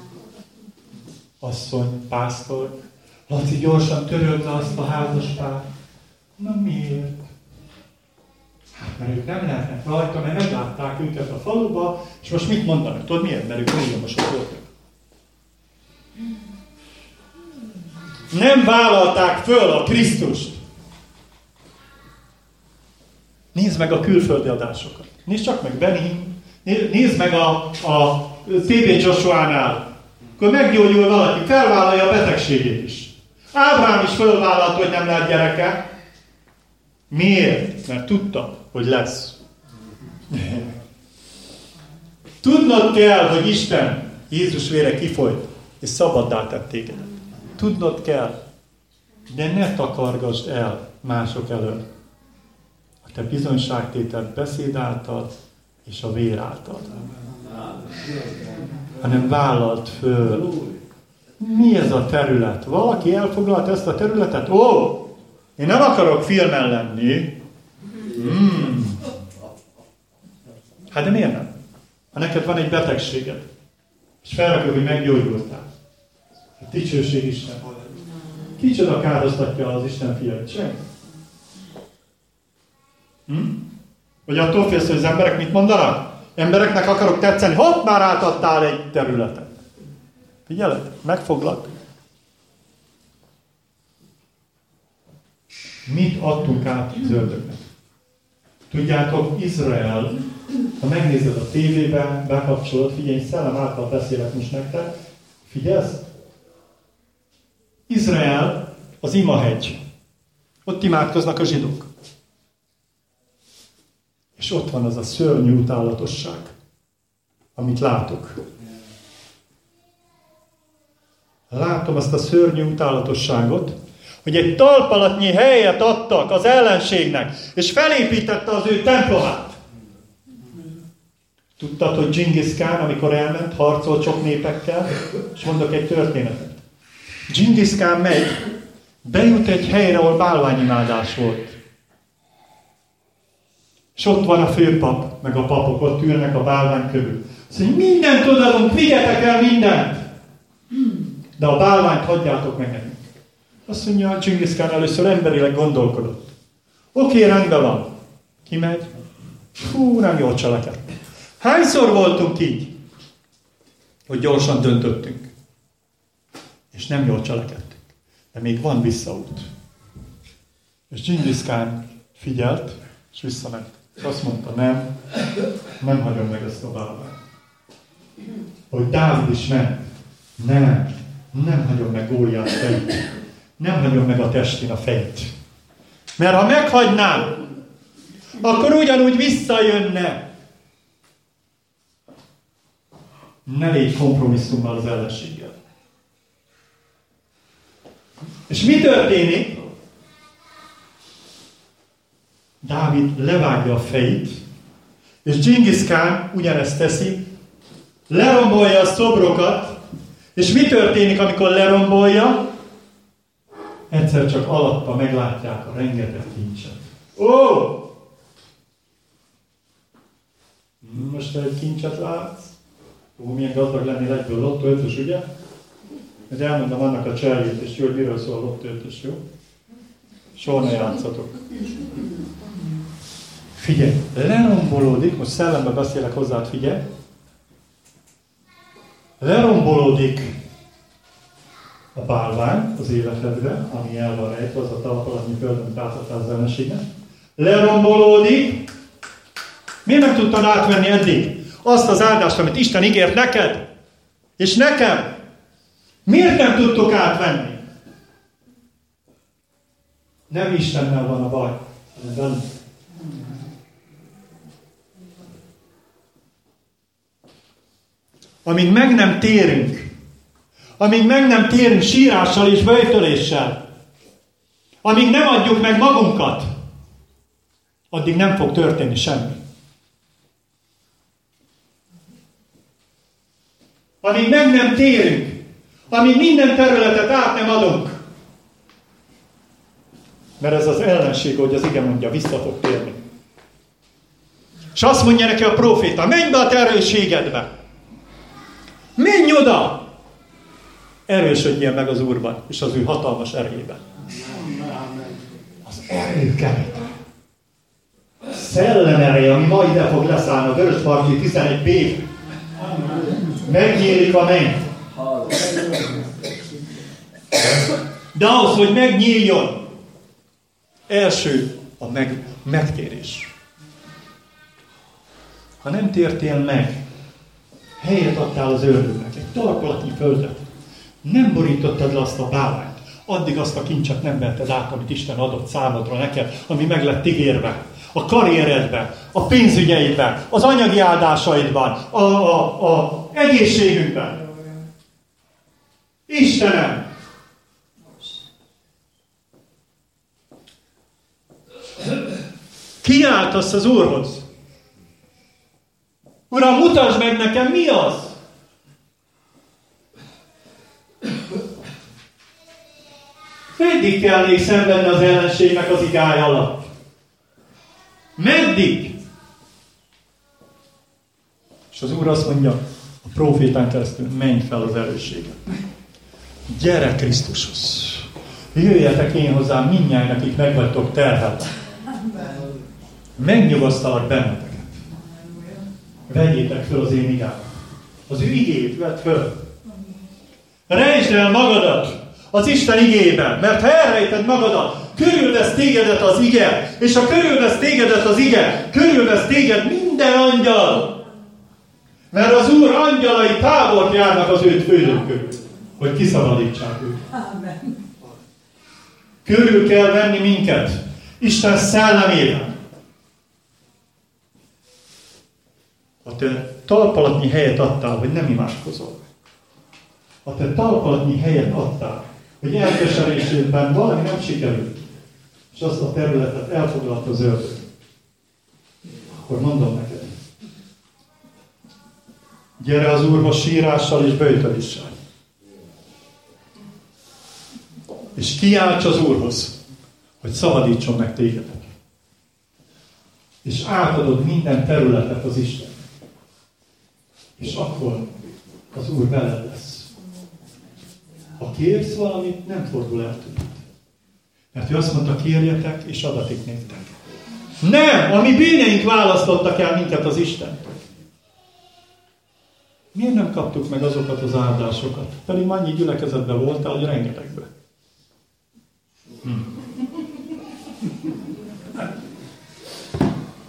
asszony, pásztor, Laci, gyorsan töröld le azt a házas pár. Na miért? Hát, mert ők nem lehetnek rajta, mert meglátták őket a faluba, és most mit mondanak? Tudod miért? Mert ők milliómosok voltak. Nem vállalták föl a Krisztust. Nézd meg a külföldi adásokat. Nézd csak meg Benny. Nézd meg a, a TB Joshua-nál. Akkor meggyógyul valaki, felvállalja a betegségét is. Ábrám is fölvállalta, hogy nem lehet gyereke. Miért? Mert tudta, hogy lesz. Tudnod kell, hogy Isten Jézus vére kifolyt, és szabaddá tett tégedet. Tudnod kell, de ne takargasd el mások elől. Te bizonyságtételt beszéd által és a vér által. Hanem vállalt föl. Mi ez a terület? Valaki elfoglalt ezt a területet? Ó, én nem akarok filmen lenni. Hmm. Hát de miért nem? Ha neked van egy betegséged, és felrakjuk, hogy meggyógyultál. A dicsőség Isten. Kicsoda károztatja az Isten fiat? Senki. Hm? Vagy attól félsz, hogy az emberek mit mondanak? Embereknek akarok tetszeni. Hopp, már átadtál egy területet. Figyeled? Megfoglak. Mit adtunk át az ördögnek? Tudjátok, Izrael, ha megnézed a tévében, bekapcsolod, figyelj, szellem által beszélek most nektek, figyelsz? Izrael az imahegy. Ott imádkoznak a zsidók. És ott van az a szörnyű utálatosság, amit látok. Látom azt a szörnyű utálatosságot, hogy egy talpalatnyi helyet adtak az ellenségnek, és felépítette az ő templomát. Tudtad, hogy Genghis Khan, amikor elment, harcolt sok népekkel, és mondok egy történetet. Genghis Khan megy, bejut egy helyre, ahol bálványimádás volt. És ott van a főpap, meg a papok, ott ülnek a bálvány körül. Azt mondja, mindent vigyetek el mindent! De a bálványt hagyjátok meg nekünk. Azt mondja, Genghis Khan először emberileg gondolkodott. Oké, rendben van. Kimegy. Fú, nem jól cselekedt. Hányszor voltunk így, hogy gyorsan döntöttünk, és nem jól cselekedtünk. De még van visszaút. És Genghis Khan figyelt, és visszament. És azt mondta, nem, nem hagyom meg ezt a bálványt. Hogy Dávid is ment. Nem, nem hagyom meg Góliát fejét. Nem hagyom meg a testén a fejét. Mert ha meghagynám, akkor ugyanúgy visszajönne. Ne légy kompromisszummal az ellenséggel. És mi történik? Dávid levágja a fejét, és Genghis ugyanezt teszi, lerombolja a szobrokat, és mi történik, amikor lerombolja? Egyszer csak alatta meglátják a rengeteg kincset. Ó! Most egy kincset látsz? Ó, milyen gazdag lennél egyből lottó ötös, ugye? Hogy elmondom annak a cserjét, és jó, hogy miről szól a lottó jó? Soha ne játszatok. Figyelj, lerombolódik, most szellembe beszélek hozzád, figyelj. Lerombolódik a bálvány az életedbe, ami el van rejtve, az a talpalatnyi föld, amit átadtál az ellenségnek. Lerombolódik. Miért nem tudtad átvenni eddig azt az áldást, amit Isten ígért neked? És nekem? Miért nem tudtok átvenni? Nem Istennel van a baj, hanem velünk. Amíg meg nem térünk, amíg meg nem térünk sírással és böjtöléssel, amíg nem adjuk meg magunkat, addig nem fog történni semmi. Amíg meg nem térünk, amíg minden területet át nem adunk, mert ez az ellenség, hogy az ige mondja, vissza fog térni. És azt mondja neki a proféta, menj be a terőségedbe. Menj oda! Erősödjél meg az Úrban, és az ő hatalmas erejében. Az erő kemény. Szellem ereje, ami ma ide fog leszállni, a Vörösparti 11b. Megnyílik a menny. De ahhoz, hogy megnyíljon, első a meg, megtérés. Ha nem tértél meg, helyet adtál az ördögnek, egy tarkolatnyi földet, nem borítottad le azt a bálványt, addig azt a kincset nem vetted át, amit Isten adott számodra neked, ami meg lett ígérve. A karrieredben, a pénzügyeidben, az anyagi áldásaidban, a, a, a egészségünkben. Istenem! Kiáltasz az Úrhoz. Uram, mutasd meg nekem, mi az? Meddig kell még szenvedni az ellenségnek az igály alatt? Meddig? És az Úr azt mondja, a profétán keresztül, menj fel az erősséget. Gyere Krisztushoz. Jöjjetek én hozzám mindjárt, akik meg vagytok terhelve. Megnyugasztalak benneteket. Vegyétek föl az én igát. Az ő igét vedd föl. Rejtsd el magadat az Isten igében, mert ha elrejted magadat, körülvesz tégedet az ige, és ha körülvesz tégedet az ige, körülvesz téged minden angyal. Mert az Úr angyalai távol járnak az őt fődők körül, hogy kiszabadítsák őt. Körül kell venni minket Isten szellemében. Ha te talpalatnyi helyet adtál, hogy nem imádkozol, ha te talpalatnyi helyet adtál, hogy elkeserésében valami nem sikerült, és azt a területet elfoglalt az ördög, akkor mondom neked, gyere az Úrhoz sírással és bőtöléssel. És kiálts az Úrhoz, hogy szabadítson meg tégedet. És átadod minden területet az Isten. És akkor az Úr veled lesz. Ha kérsz valamit, nem fordul el tőled. Mert ő azt mondta, kérjetek, és adatik néktek. Nem! A mi bűneink választottak el minket az Isten. Miért nem kaptuk meg azokat az áldásokat? Pedig annyi gyülekezetben voltál, hogy rengetegben. Hm.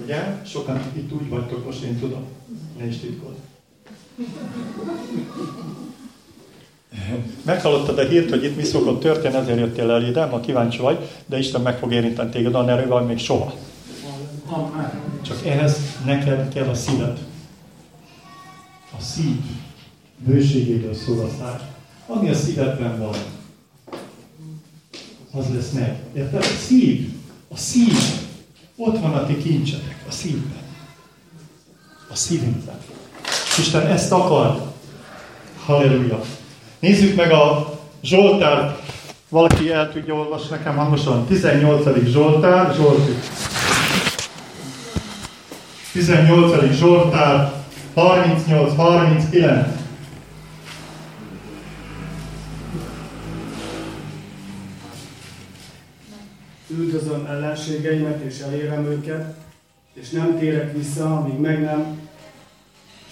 Ugye? Sokan itt úgy vagytok, most én tudom. Ne is titkod. Meghallottad a hírt, hogy itt mi szokott történni, ezért jöttél el ide, ma kíváncsi vagy, de Isten meg fog érinteni téged, annál erővel még soha. Csak ehhez neked kell a szíved. A szív bőségéről szól a száj. Ami a szívedben van, az lesz meg. Érted? A szív, a szív, ott van a ti kincsetek, a szívben. A szívünkben. Isten ezt akar. Halleluja. Nézzük meg a Zsoltárt. Valaki el tudja olvasni nekem hangosan. 18. Zsoltár, Zsolti. 18. Zsoltár, 38-39. Üldözöm ellenségeimet és elérem őket, és nem térek vissza, amíg meg nem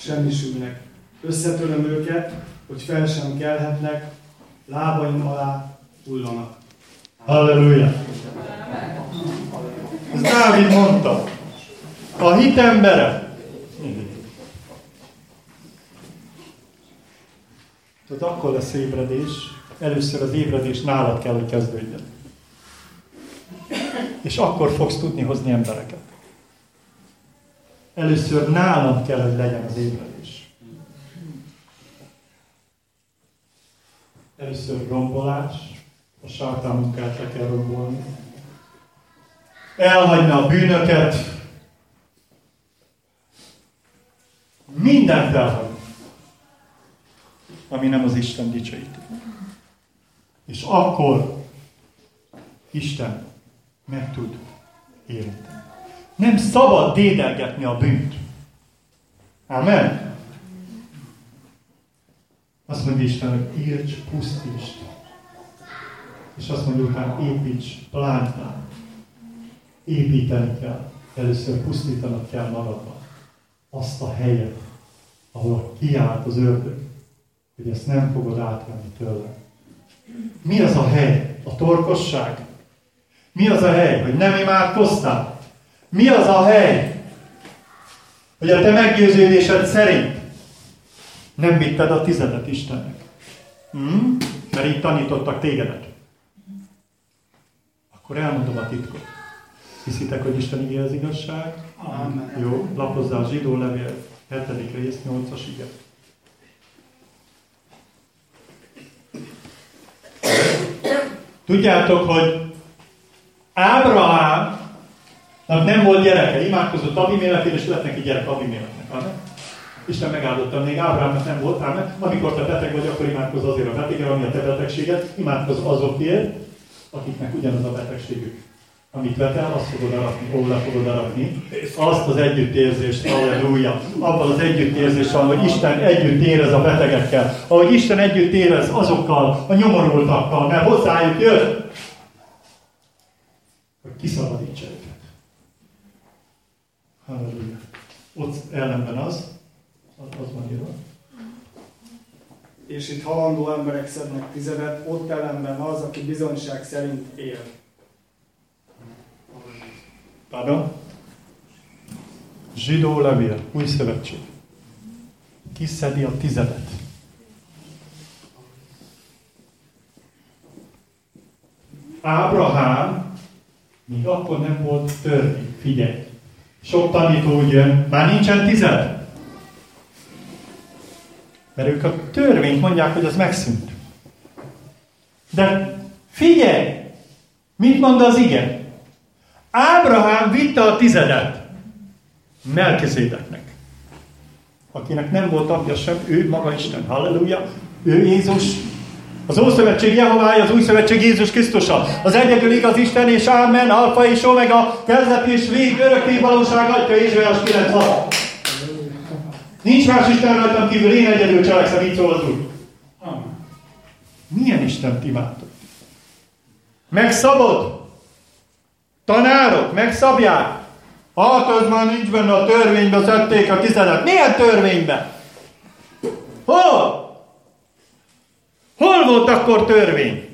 semmisülnek. Összetöröm őket, hogy fel sem kelhetnek, lábaim alá hullanak. Halleluja! Ez Dávid mondta. A hit embere. Tehát akkor lesz ébredés. Először az ébredés nálad kell, hogy kezdődjön. És akkor fogsz tudni hozni embereket. Először nálam kell, hogy legyen az ébredés. Először rombolás, a sátán munkát le kell rombolni. Elhagyni a bűnöket, mindent elhagyni, ami nem az Isten dicsőíti. És akkor Isten meg tud érinteni. Nem szabad dédelgetni a bűnt. Amen. Azt mondja Isten, hogy írts, pusztítsd. És azt mondja utána, építs, plántál. Építeni kell. Először pusztítanod kell magadban. Azt a helyet, ahol kiállt az ördög, hogy ezt nem fogod átvenni tőle. Mi az a hely? A torkosság? Mi az a hely, hogy nem imádkoztál? Mi az a hely, hogy a te meggyőződésed szerint nem vitted a tizedet Istennek? Hmm? Mert így tanítottak tégedet. Akkor elmondom a titkot. Hiszitek, hogy Isten igé az igazság? Amen. Jó, lapozzá a zsidó levél 7. rész, 8-as ige. Tudjátok, hogy Ábrahám nem volt gyereke, imádkozott Abimélekért, és lett neki gyerek Abiméleknek. Amen. Isten megáldotta, még Ábrahámnak nem volt, ám amikor te beteg vagy, akkor imádkozz azért a betegért, ami a te betegséged, imádkozz azokért, akiknek ugyanaz a betegségük. Amit vetel, azt fogod aratni, le fogod aratni. Azt az együttérzést, halleluja, abban az együttérzéssel, hogy Isten együtt érez a betegekkel, ahogy Isten együtt érez azokkal, a nyomorultakkal, mert hozzájuk jött, hogy kiszabadítsa őket. Halleluja. Ott ellenben az, az van írva. És itt halandó emberek szednek tizedet, ott ellenben az, aki bizonyság szerint él. Pardon? Zsidó levél, új szövetség. Kiszedi a tizedet. Ábrahám még akkor nem volt törvény. Figyelj! Sok tanító úgy jön, már nincsen tized? Mert ők a törvényt mondják, hogy az megszűnt. De figyelj! Mit mond az ige? Ábrahám vitte a tizedet Melkizédeknek. Akinek nem volt apja sem, ő maga Isten. Halleluja! Ő Jézus. Az Ószövetség Jehovája, az Új Szövetség Jézus Krisztusa. Az egyedül igaz Isten és Ámen, Alfa és Omega, kezdet és vég, örökké valóság, atya Ézsaiás 9 Nincs más Isten rajtam kívül, én egyedül cselekszem, így szól az Úr. Milyen Isten imádtok? Megszabod? Tanárok, megszabják? Hát az már nincs benne a törvénybe, szedték a tizedet. Milyen törvénybe? Hol? Hol volt akkor törvény?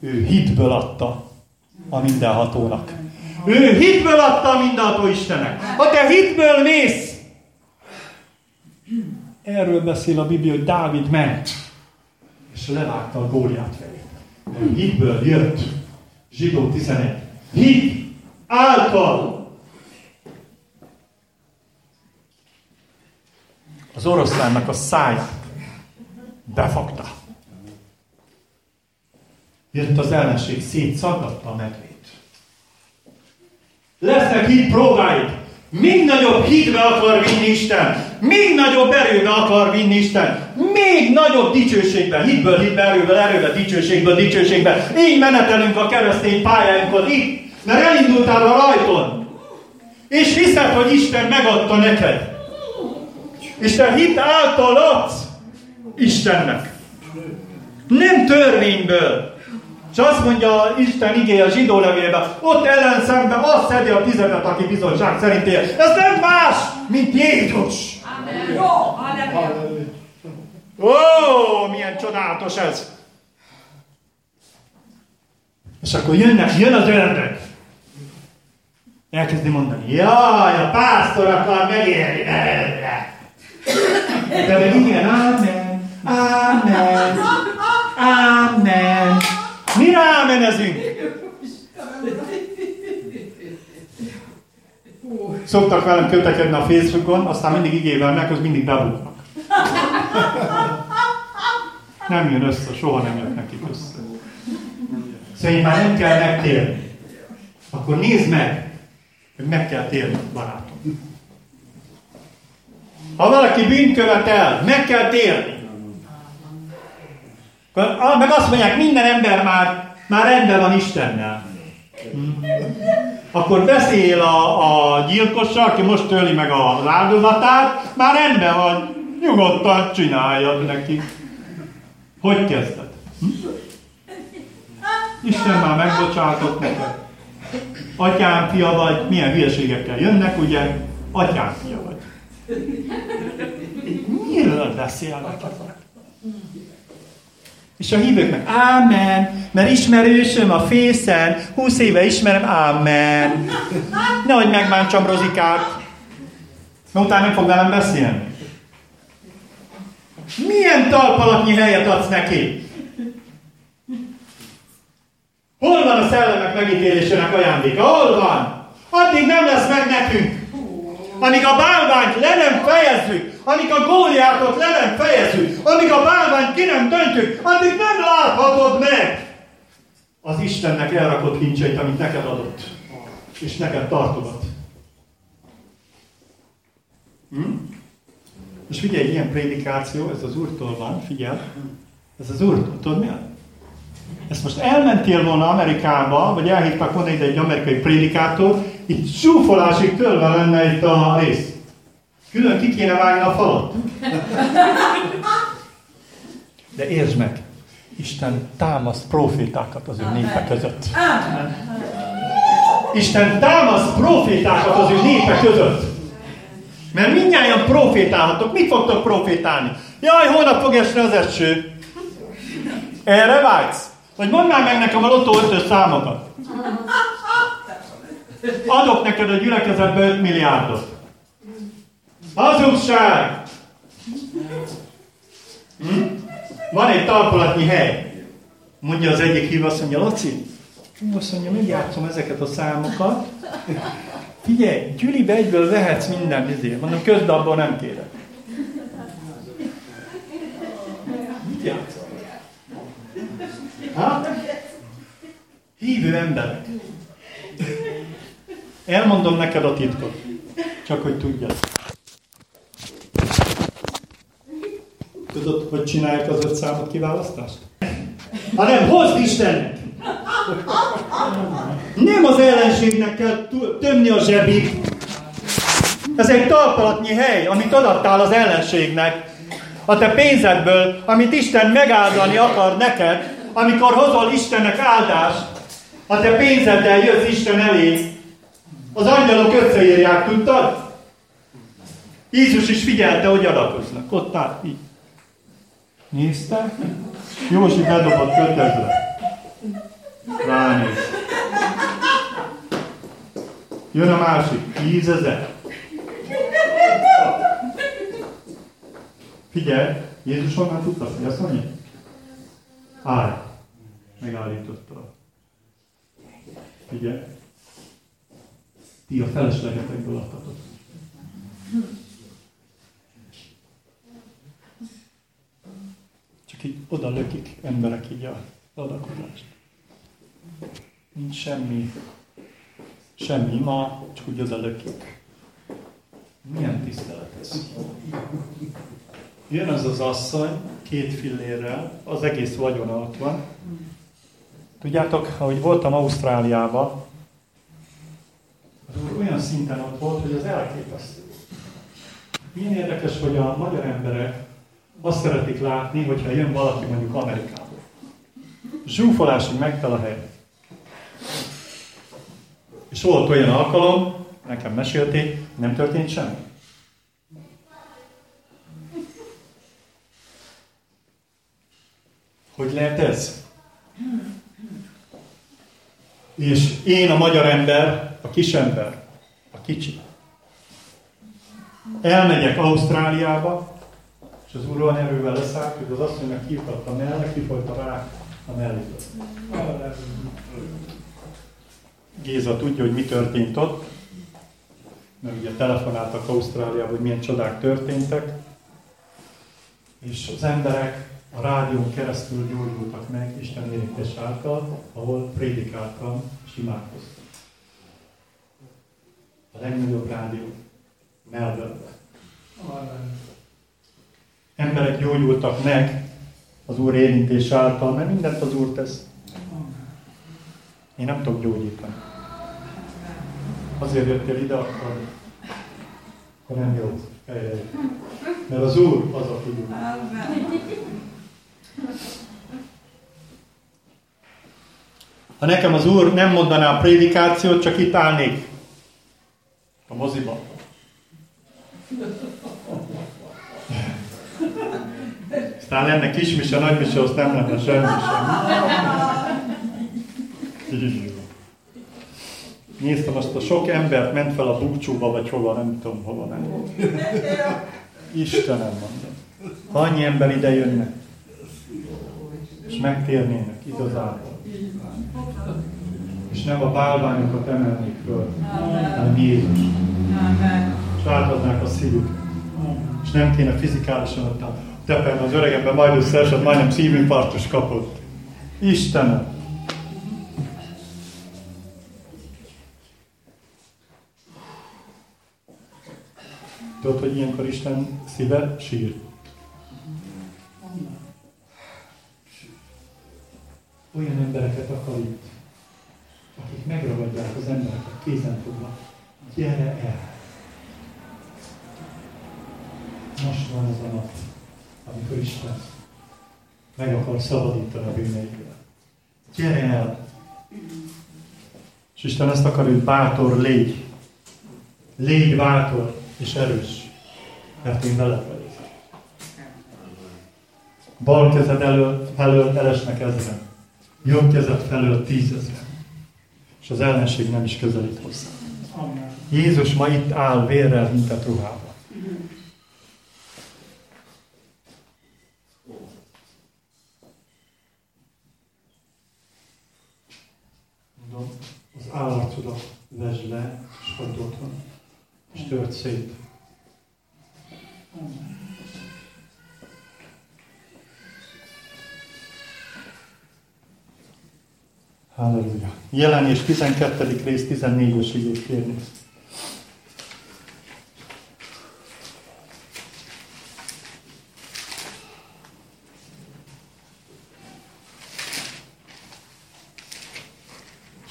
Ő hitből adta a mindenhatónak. Ő hitből adta a mindenható Istennek. Ha te hitből mész, erről beszél a Biblia, hogy Dávid ment, és levágta a góliát fejét. Hitből jött. Zsidó 11. Hit által az oroszlánnak a száját befogta. Jött az ellenség, szétszaggatta a medvét. Lesznek hit próbáid. Még nagyobb hitbe akar vinni Isten. Még nagyobb erőbe akar vinni Isten. Még nagyobb dicsőségben. Hitből, hitbe, erőből, erőbe, dicsőségből, dicsőségbe. Így menetelünk a keresztény pályánkon itt. Mert elindultál a rajton. És hiszed, hogy Isten megadta neked. És te hit által adsz Istennek. Nem törvényből. És azt mondja Isten igéje a zsidó levélben, ott ellen szemben azt szedi a tizedet, aki bizonyság szerint él. Ez nem más, mint Jézus. Ó, milyen csodálatos ez. És akkor jönnek, jön az ördög. Elkezdi mondani, jaj, a pásztor akar megélni belőle. De meg igen, ámen, ámen, ámen. Mi rámenezünk? Szoktak velem kötekedni a Facebookon, aztán mindig igével meg, az mindig bebuknak. Nem jön össze, soha nem jön nekik össze. Szóval már nem kell megtérni. Akkor nézd meg, hogy meg kell térni, barátom. Ha valaki bűnt követel, meg kell térni. Meg azt mondják, minden ember már, már rendben van Istennel. Akkor beszél a, a gyilkossal, aki most töli meg az áldozatát, már rendben van, nyugodtan csináljad neki. Hogy kezded? Hm? Isten már megbocsátott neked. Atyám fia vagy, milyen hülyeségekkel jönnek, ugye? Atyám fia vagy. Miről beszélnek ezek? És a hívőknek, ámen, mert ismerősöm a fészen, húsz éve ismerem, ámen. Nehogy megbántsam Rozikát. Mert utána nem fog velem beszélni. Milyen talpalatnyi helyet adsz neki? Hol van a szellemek megítélésének ajándéka? Hol van? Addig nem lesz meg nekünk. Amíg a bálványt le nem fejezzük, amíg a góliátot le nem fejezzük, amíg a bálványt ki nem döntjük, addig nem láthatod meg az Istennek elrakott kincseit, amit neked adott, és neked tartogat. Hm? És figyelj, ilyen prédikáció, ez az Úrtól van, figyelj, ez az Úrtól, tudod mi? Ezt most elmentél volna Amerikába, vagy elhívtak volna ide egy amerikai prédikátor, itt zsúfolásig tölve lenne itt a rész. Külön ki kéne vágni a falat. De értsd meg, Isten támaszt profétákat az ő népe között. Isten támaszt profétákat az ő népe között. Mert mindjárt profétálhatok. Mit fogtok profétálni? Jaj, holnap fog esni az eső. Erre vágysz? Vagy mondd már meg nekem a lottó ötös számokat. Adok neked a gyülekezetbe 5 milliárdot. Hazugság! Hm? Van egy talpalatnyi hely. Mondja az egyik hív, azt mondja, Laci, azt mondja, megjátszom ezeket a számokat. Figyelj, Gyülibe egyből vehetsz minden izé. Mondom, közben abból nem kérek. Mit játszol? Ha? Hívő emberek. Elmondom neked a titkot. Csak hogy tudjad. Tudod, hogy csinálják az öt számot kiválasztást? Hanem hozd Istennek! Nem az ellenségnek kell tömni a zsebit. Ez egy talpalatnyi hely, amit adattál az ellenségnek. A te pénzedből, amit Isten megáldani akar neked, amikor hozol Istennek áldást, a te pénzeddel jössz Isten elé, az angyalok összeírják, tudtad? Jézus is figyelte, hogy adakoznak. Ott áll, így. Nézte? Józsi bedobott kötözre. Ránéz. Jön a másik, tízezer. Figyelj, Jézus honnan tudta, hogy azt mondja? Állj. Megállította. Figyelj. Ti a feleslegetekből adtatok. Így oda lökik emberek így a adakozást. Nincs semmi, semmi ma, csak úgy oda lökik. Milyen tisztelet ez? Jön az az asszony, két fillérrel, az egész vagyona ott van. Tudjátok, ahogy voltam Ausztráliában, az olyan szinten ott volt, hogy az elképesztő. Milyen érdekes, hogy a magyar emberek azt szeretik látni, hogyha jön valaki mondjuk Amerikából. Zsúfolásig megtel a hely. És volt olyan alkalom, nekem mesélték, nem történt semmi. Hogy lehet ez? És én a magyar ember, a kis ember, a kicsi. Elmegyek Ausztráliába, és az úr olyan erővel leszállt, hogy az asszonynak hívtak a mellé, kifolyt a rák a melléből. Géza tudja, hogy mi történt ott, mert ugye telefonáltak Ausztráliába, hogy milyen csodák történtek, és az emberek a rádión keresztül gyógyultak meg Isten érintés által, ahol prédikáltam és imádkoztam. A legnagyobb rádió Melbourne. Emberek gyógyultak meg az Úr érintés által, mert mindent az Úr tesz. Én nem tudok gyógyítani. Azért jöttél ide, akkor, akkor nem jó. Mert az Úr az, aki jó. Ha nekem az Úr nem mondaná a prédikációt, csak itt állnék a moziba. Aztán lenne kismise, nagymise, azt nem lenne semmi sem. Néztem azt a sok embert, ment fel a bukcsóba, vagy hova, nem tudom hova ment. Istenem mondom. Ha annyi ember ide jönne, és megtérnének igazából. És nem a bálványokat emelnék föl, hanem Jézus. És átadnák a szívük. És nem kéne fizikálisan ott a tepen az öregemben majd összeesett, majdnem szívinfarktus kapott. Istenem! Tudod, hogy ilyenkor Isten szíve sír. Olyan embereket akar itt, akik megragadják az embereket kézen fogva. Gyere el! Most van az a nap, amikor Isten meg akar szabadítani a bűneidből. Gyere el! És Isten ezt akar, hogy bátor légy. Légy bátor és erős, mert én veled vagyok. Bal kezed elől, felől elesnek ezren, jobb kezed felől tízezren, és az ellenség nem is közelít hozzá. Jézus ma itt áll vérrel, mint a ruhában. Mondom, az állarcodat vesd le, és hagyd ott van és tört szét. Halleluja. Jelenés 12. rész 14-es igét kérni.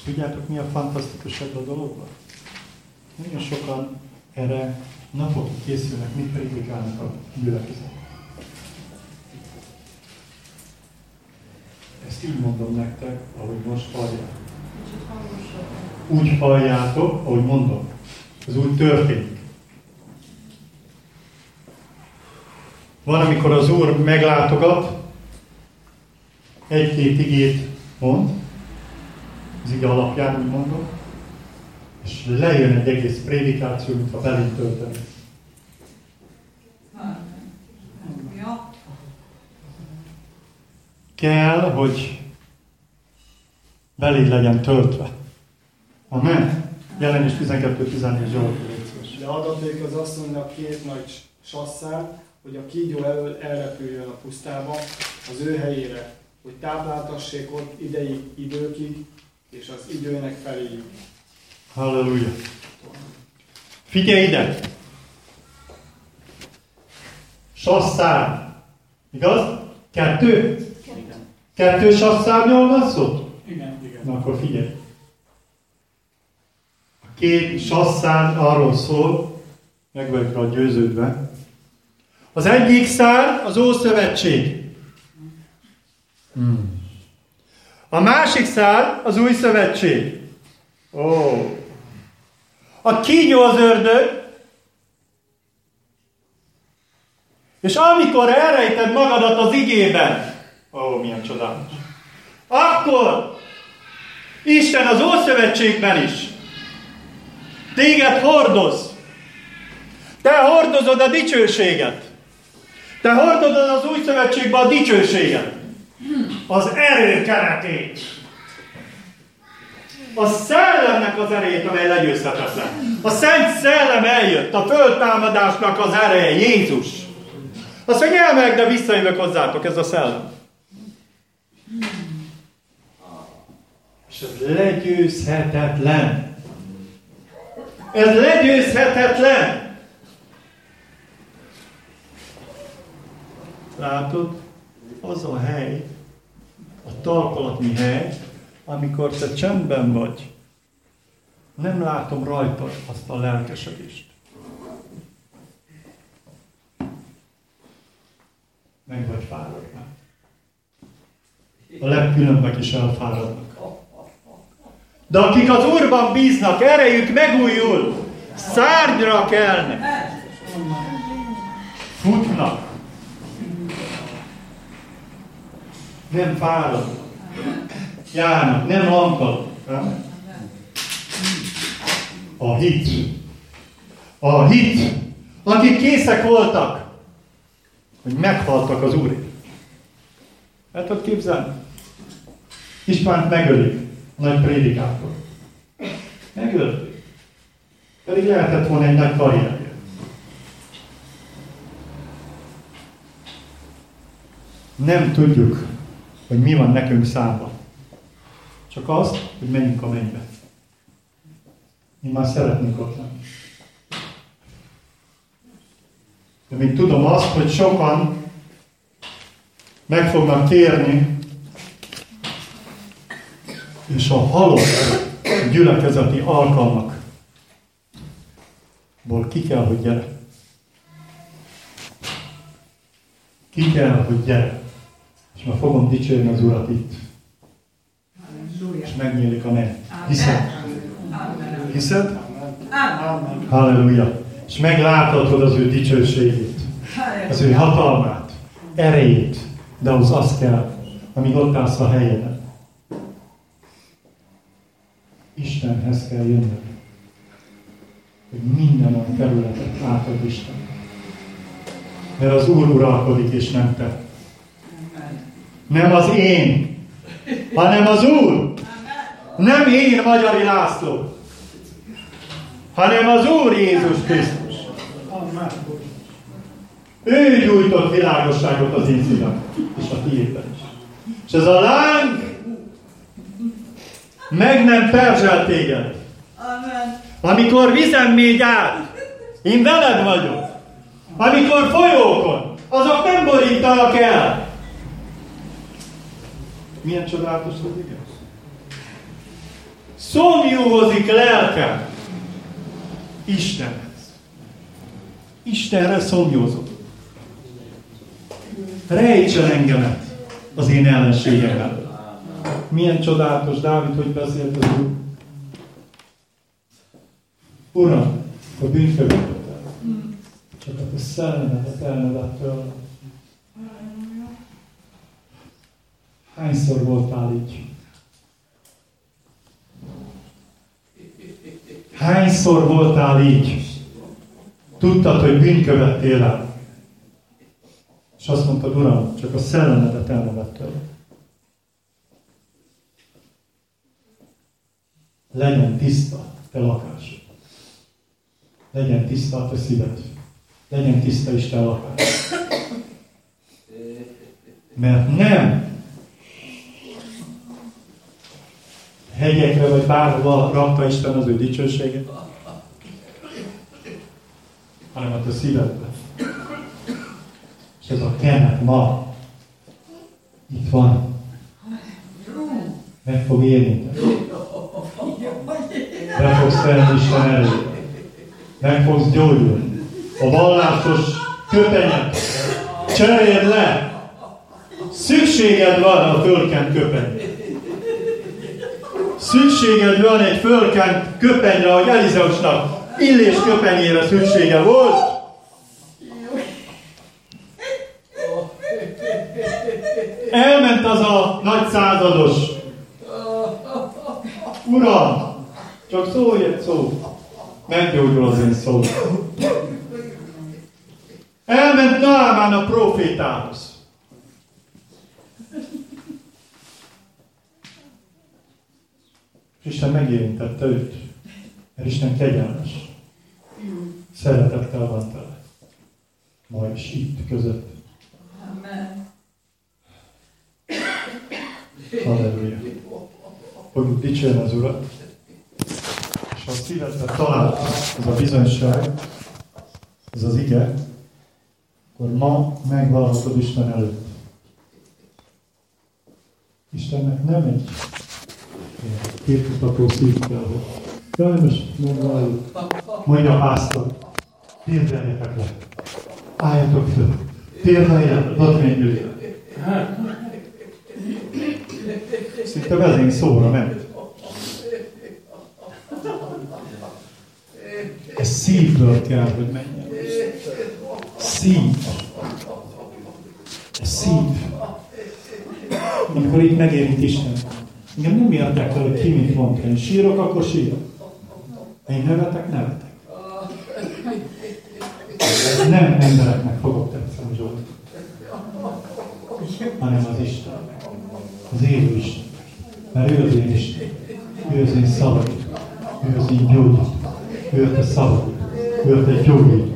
Tudjátok, mi a fantasztikus ebben a dologban? Nagyon sokan erre napokig készülnek, mit predikálnak a gyülekezet. Ezt így mondom nektek, ahogy most hallják. Úgy halljátok, ahogy mondom. Ez úgy történik. Van, amikor az Úr meglátogat, egy-két igét mond, az ige alapján, úgy mondom, és lejön egy egész prédikáció, mint a belint tölteni. Kell, hogy beléd legyen töltve. Amen? Jelenés 12-14 Zsolt. De adaték az asszonynak két nagy sasszán, hogy a kígyó elől elrepüljön a pusztába, az ő helyére, hogy tápláltassék ott ideig, időkig, és az időnek feléjük. Halleluja. Figyelj ide! Sasszár. Igaz? Kettő? Kettő sasszárnyal van szó? Igen, igen. Na akkor figyelj. A két sasszár arról szól, meg vagyok rá győződve. Az egyik szár az Ószövetség. Hmm. A másik szár az Új Szövetség. Ó. A kígyó az ördög, és amikor elrejted magadat az igében, ó, milyen csodálatos, akkor Isten az Ószövetségben is téged hordoz. Te hordozod a dicsőséget. Te hordozod az új szövetségben a dicsőséget. Az erő keretét. A szellemnek az erejét, amely legyőzhetetlen. A Szent Szellem eljött, a föltámadásnak az ereje, Jézus. Azt mondja, elmegyek, de visszajövök hozzátok, ez a szellem. És ez legyőzhetetlen. Ez legyőzhetetlen. Látod? Az a hely, a talpalatni hely, amikor te csendben vagy. Nem látom rajtad azt a lelkesedést. Meg vagy fáradva. A legkülönbek is elfáradnak. De akik az Úrban bíznak, erejük megújul, szárnyra kelnek, futnak, nem fáradnak, járnak, nem lankadnak. A hit. A hit. Akik készek voltak, hogy meghaltak az Úrért. El tudod képzelni? Istvánt megölik a nagy prédikátor. Megölték. Pedig lehetett volna egy nagy karrierje. Nem tudjuk, hogy mi van nekünk számba. Csak azt, hogy menjünk a mennybe. Mi már szeretnénk ott lenni. De még tudom azt, hogy sokan meg fognak térni, és a halott gyülekezeti alkalmakból ki kell, hogy gyere. Ki kell, hogy gyere. És ma fogom dicsérni az Urat itt. És megnyílik a menny. Hiszed? Hiszed? Halleluja. És megláthatod az ő dicsőségét, az ő hatalmát, erejét, de ahhoz az kell, amíg ott állsz a helyeden. Istenhez kell jönnöd. Hogy minden a területet átad Isten. Mert az Úr uralkodik, és nem te. Nem az én, hanem az Úr. Nem én, Magyari László, hanem az Úr Jézus Krisztus. Ő gyújtott világosságot az én szívem, és a tiédben is. És ez a láng meg nem perzsel téged. Amen. Amikor vizen még át, én veled vagyok. Amikor folyókon, azok nem borítanak el. Milyen csodálatos az igaz? Szomjúhozik lelkem Istenhez. Istenre szomjózok. Rejtsen engemet az én ellenségem előtt. Milyen csodálatos Dávid, hogy beszélt az Úr. Uram, a bűnkövetőt csak a te szellemedet elnevett tőle. Hányszor voltál így? Hányszor voltál így? Tudtad, hogy bűnkövettél el. És azt mondtad, Uram, csak a szellemedet elnevett tőle. Legyen tiszta te lakás. Legyen tiszta a te szíved. Legyen tiszta Isten lakás. Mert nem hegyekre vagy bárhova rakta Isten az ő dicsőséget, hanem a te szívedbe. És ez a kenet ma itt van. Meg fog érinteni. Be fogsz tenni Isten elé. Meg fogsz gyógyulni. A vallásos köpenyet cseréld le. Szükséged van a fölkent köpenyre. Szükséged van egy fölkent köpenyre, ahogy Elizeusnak illés köpenyére szüksége volt. Elment az a nagy százados. Uram, csak szólj egy szó. Meggyógyul az én szó. Elment Naamán a profétához. És Isten megérintette őt. Mert Isten kegyelmes. Szeretettel van tele. Ma is itt között. Amen. Halleluja. Fogjuk dicsérni az Urat. És ha a szívedben talál ez a bizonyság, ez az ige, akkor ma megvalhatod Isten előtt. Istennek nem egy képmutató szív kell, hogy jaj, most megvalljuk. Mondja pásztor, térdeljetek le. Álljatok föl. Térdeljen, hadd menjünk. Szinte vezény szóra ment. Ez szívből kell, hogy menjen. Szív. Ez szív. Amikor itt megérint Isten. Engem nem érdekel, hogy ki mit mond. Én sírok, akkor sírok. Én nevetek, nevetek. Nem embereknek fogok tetszeni, Zsolt. Hanem az Isten. Az élő Isten. Mert ő az én Isten. Ő az én szabadít. Ő az én gyógyít. Ő a te szabadít. Ő a te gyógyít.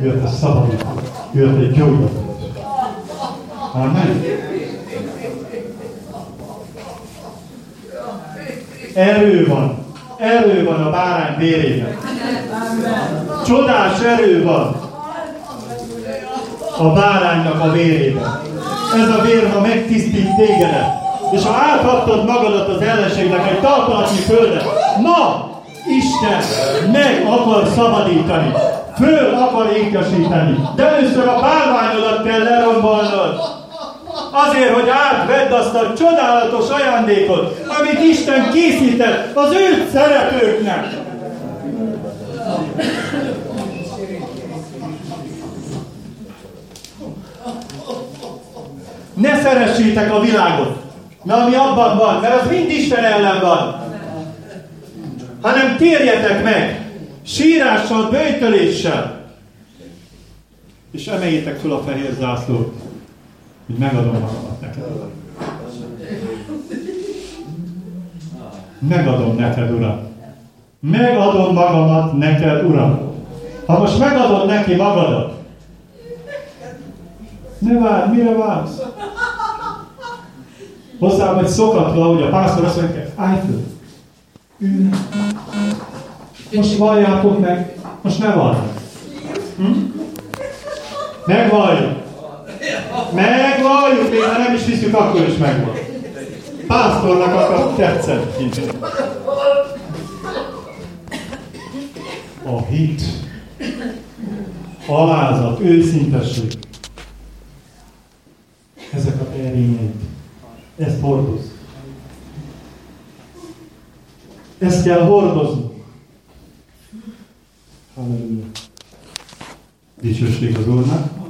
Ő a te szabadít. Ő a te gyógyít. Amen. Erő van. Erő van a bárány vérében. Csodás erő van a báránynak a vérében. Ez a vér, ha megtisztít tégedet, és ha áthattad magadat az ellenségnek egy talpalatnyi földet, ma Isten meg akar szabadítani, föl akar ékesíteni. De először a bálványodat kell lerombolnod. Azért, hogy átvedd azt a csodálatos ajándékot, amit Isten készített az őt szeretőknek. Ne szeressétek a világot, mert ami abban van, mert az mind Isten ellen van. Hanem térjetek meg, sírással, bőjtöléssel, és emeljétek fel a fehér zászlót, hogy megadom magamat neked. Megadom neked, Uram. Megadom magamat neked, Uram. Ha most megadod neki magadat, ne várj, mire vársz? Hozzá vagy szokatva, hogy a pásztor azt mondja, állj föl. Most valljátok meg, most ne vallj. Hm? Megvalljuk. Megvalljuk, még nem is hiszük, akkor is megvan. Pásztornak akar tetszeni. A hit, alázat, őszintesség. Ezek a erényeit. Ezt hordoz. Ezt kell hordozni. Halleluja. Dicsőség az Úrnak.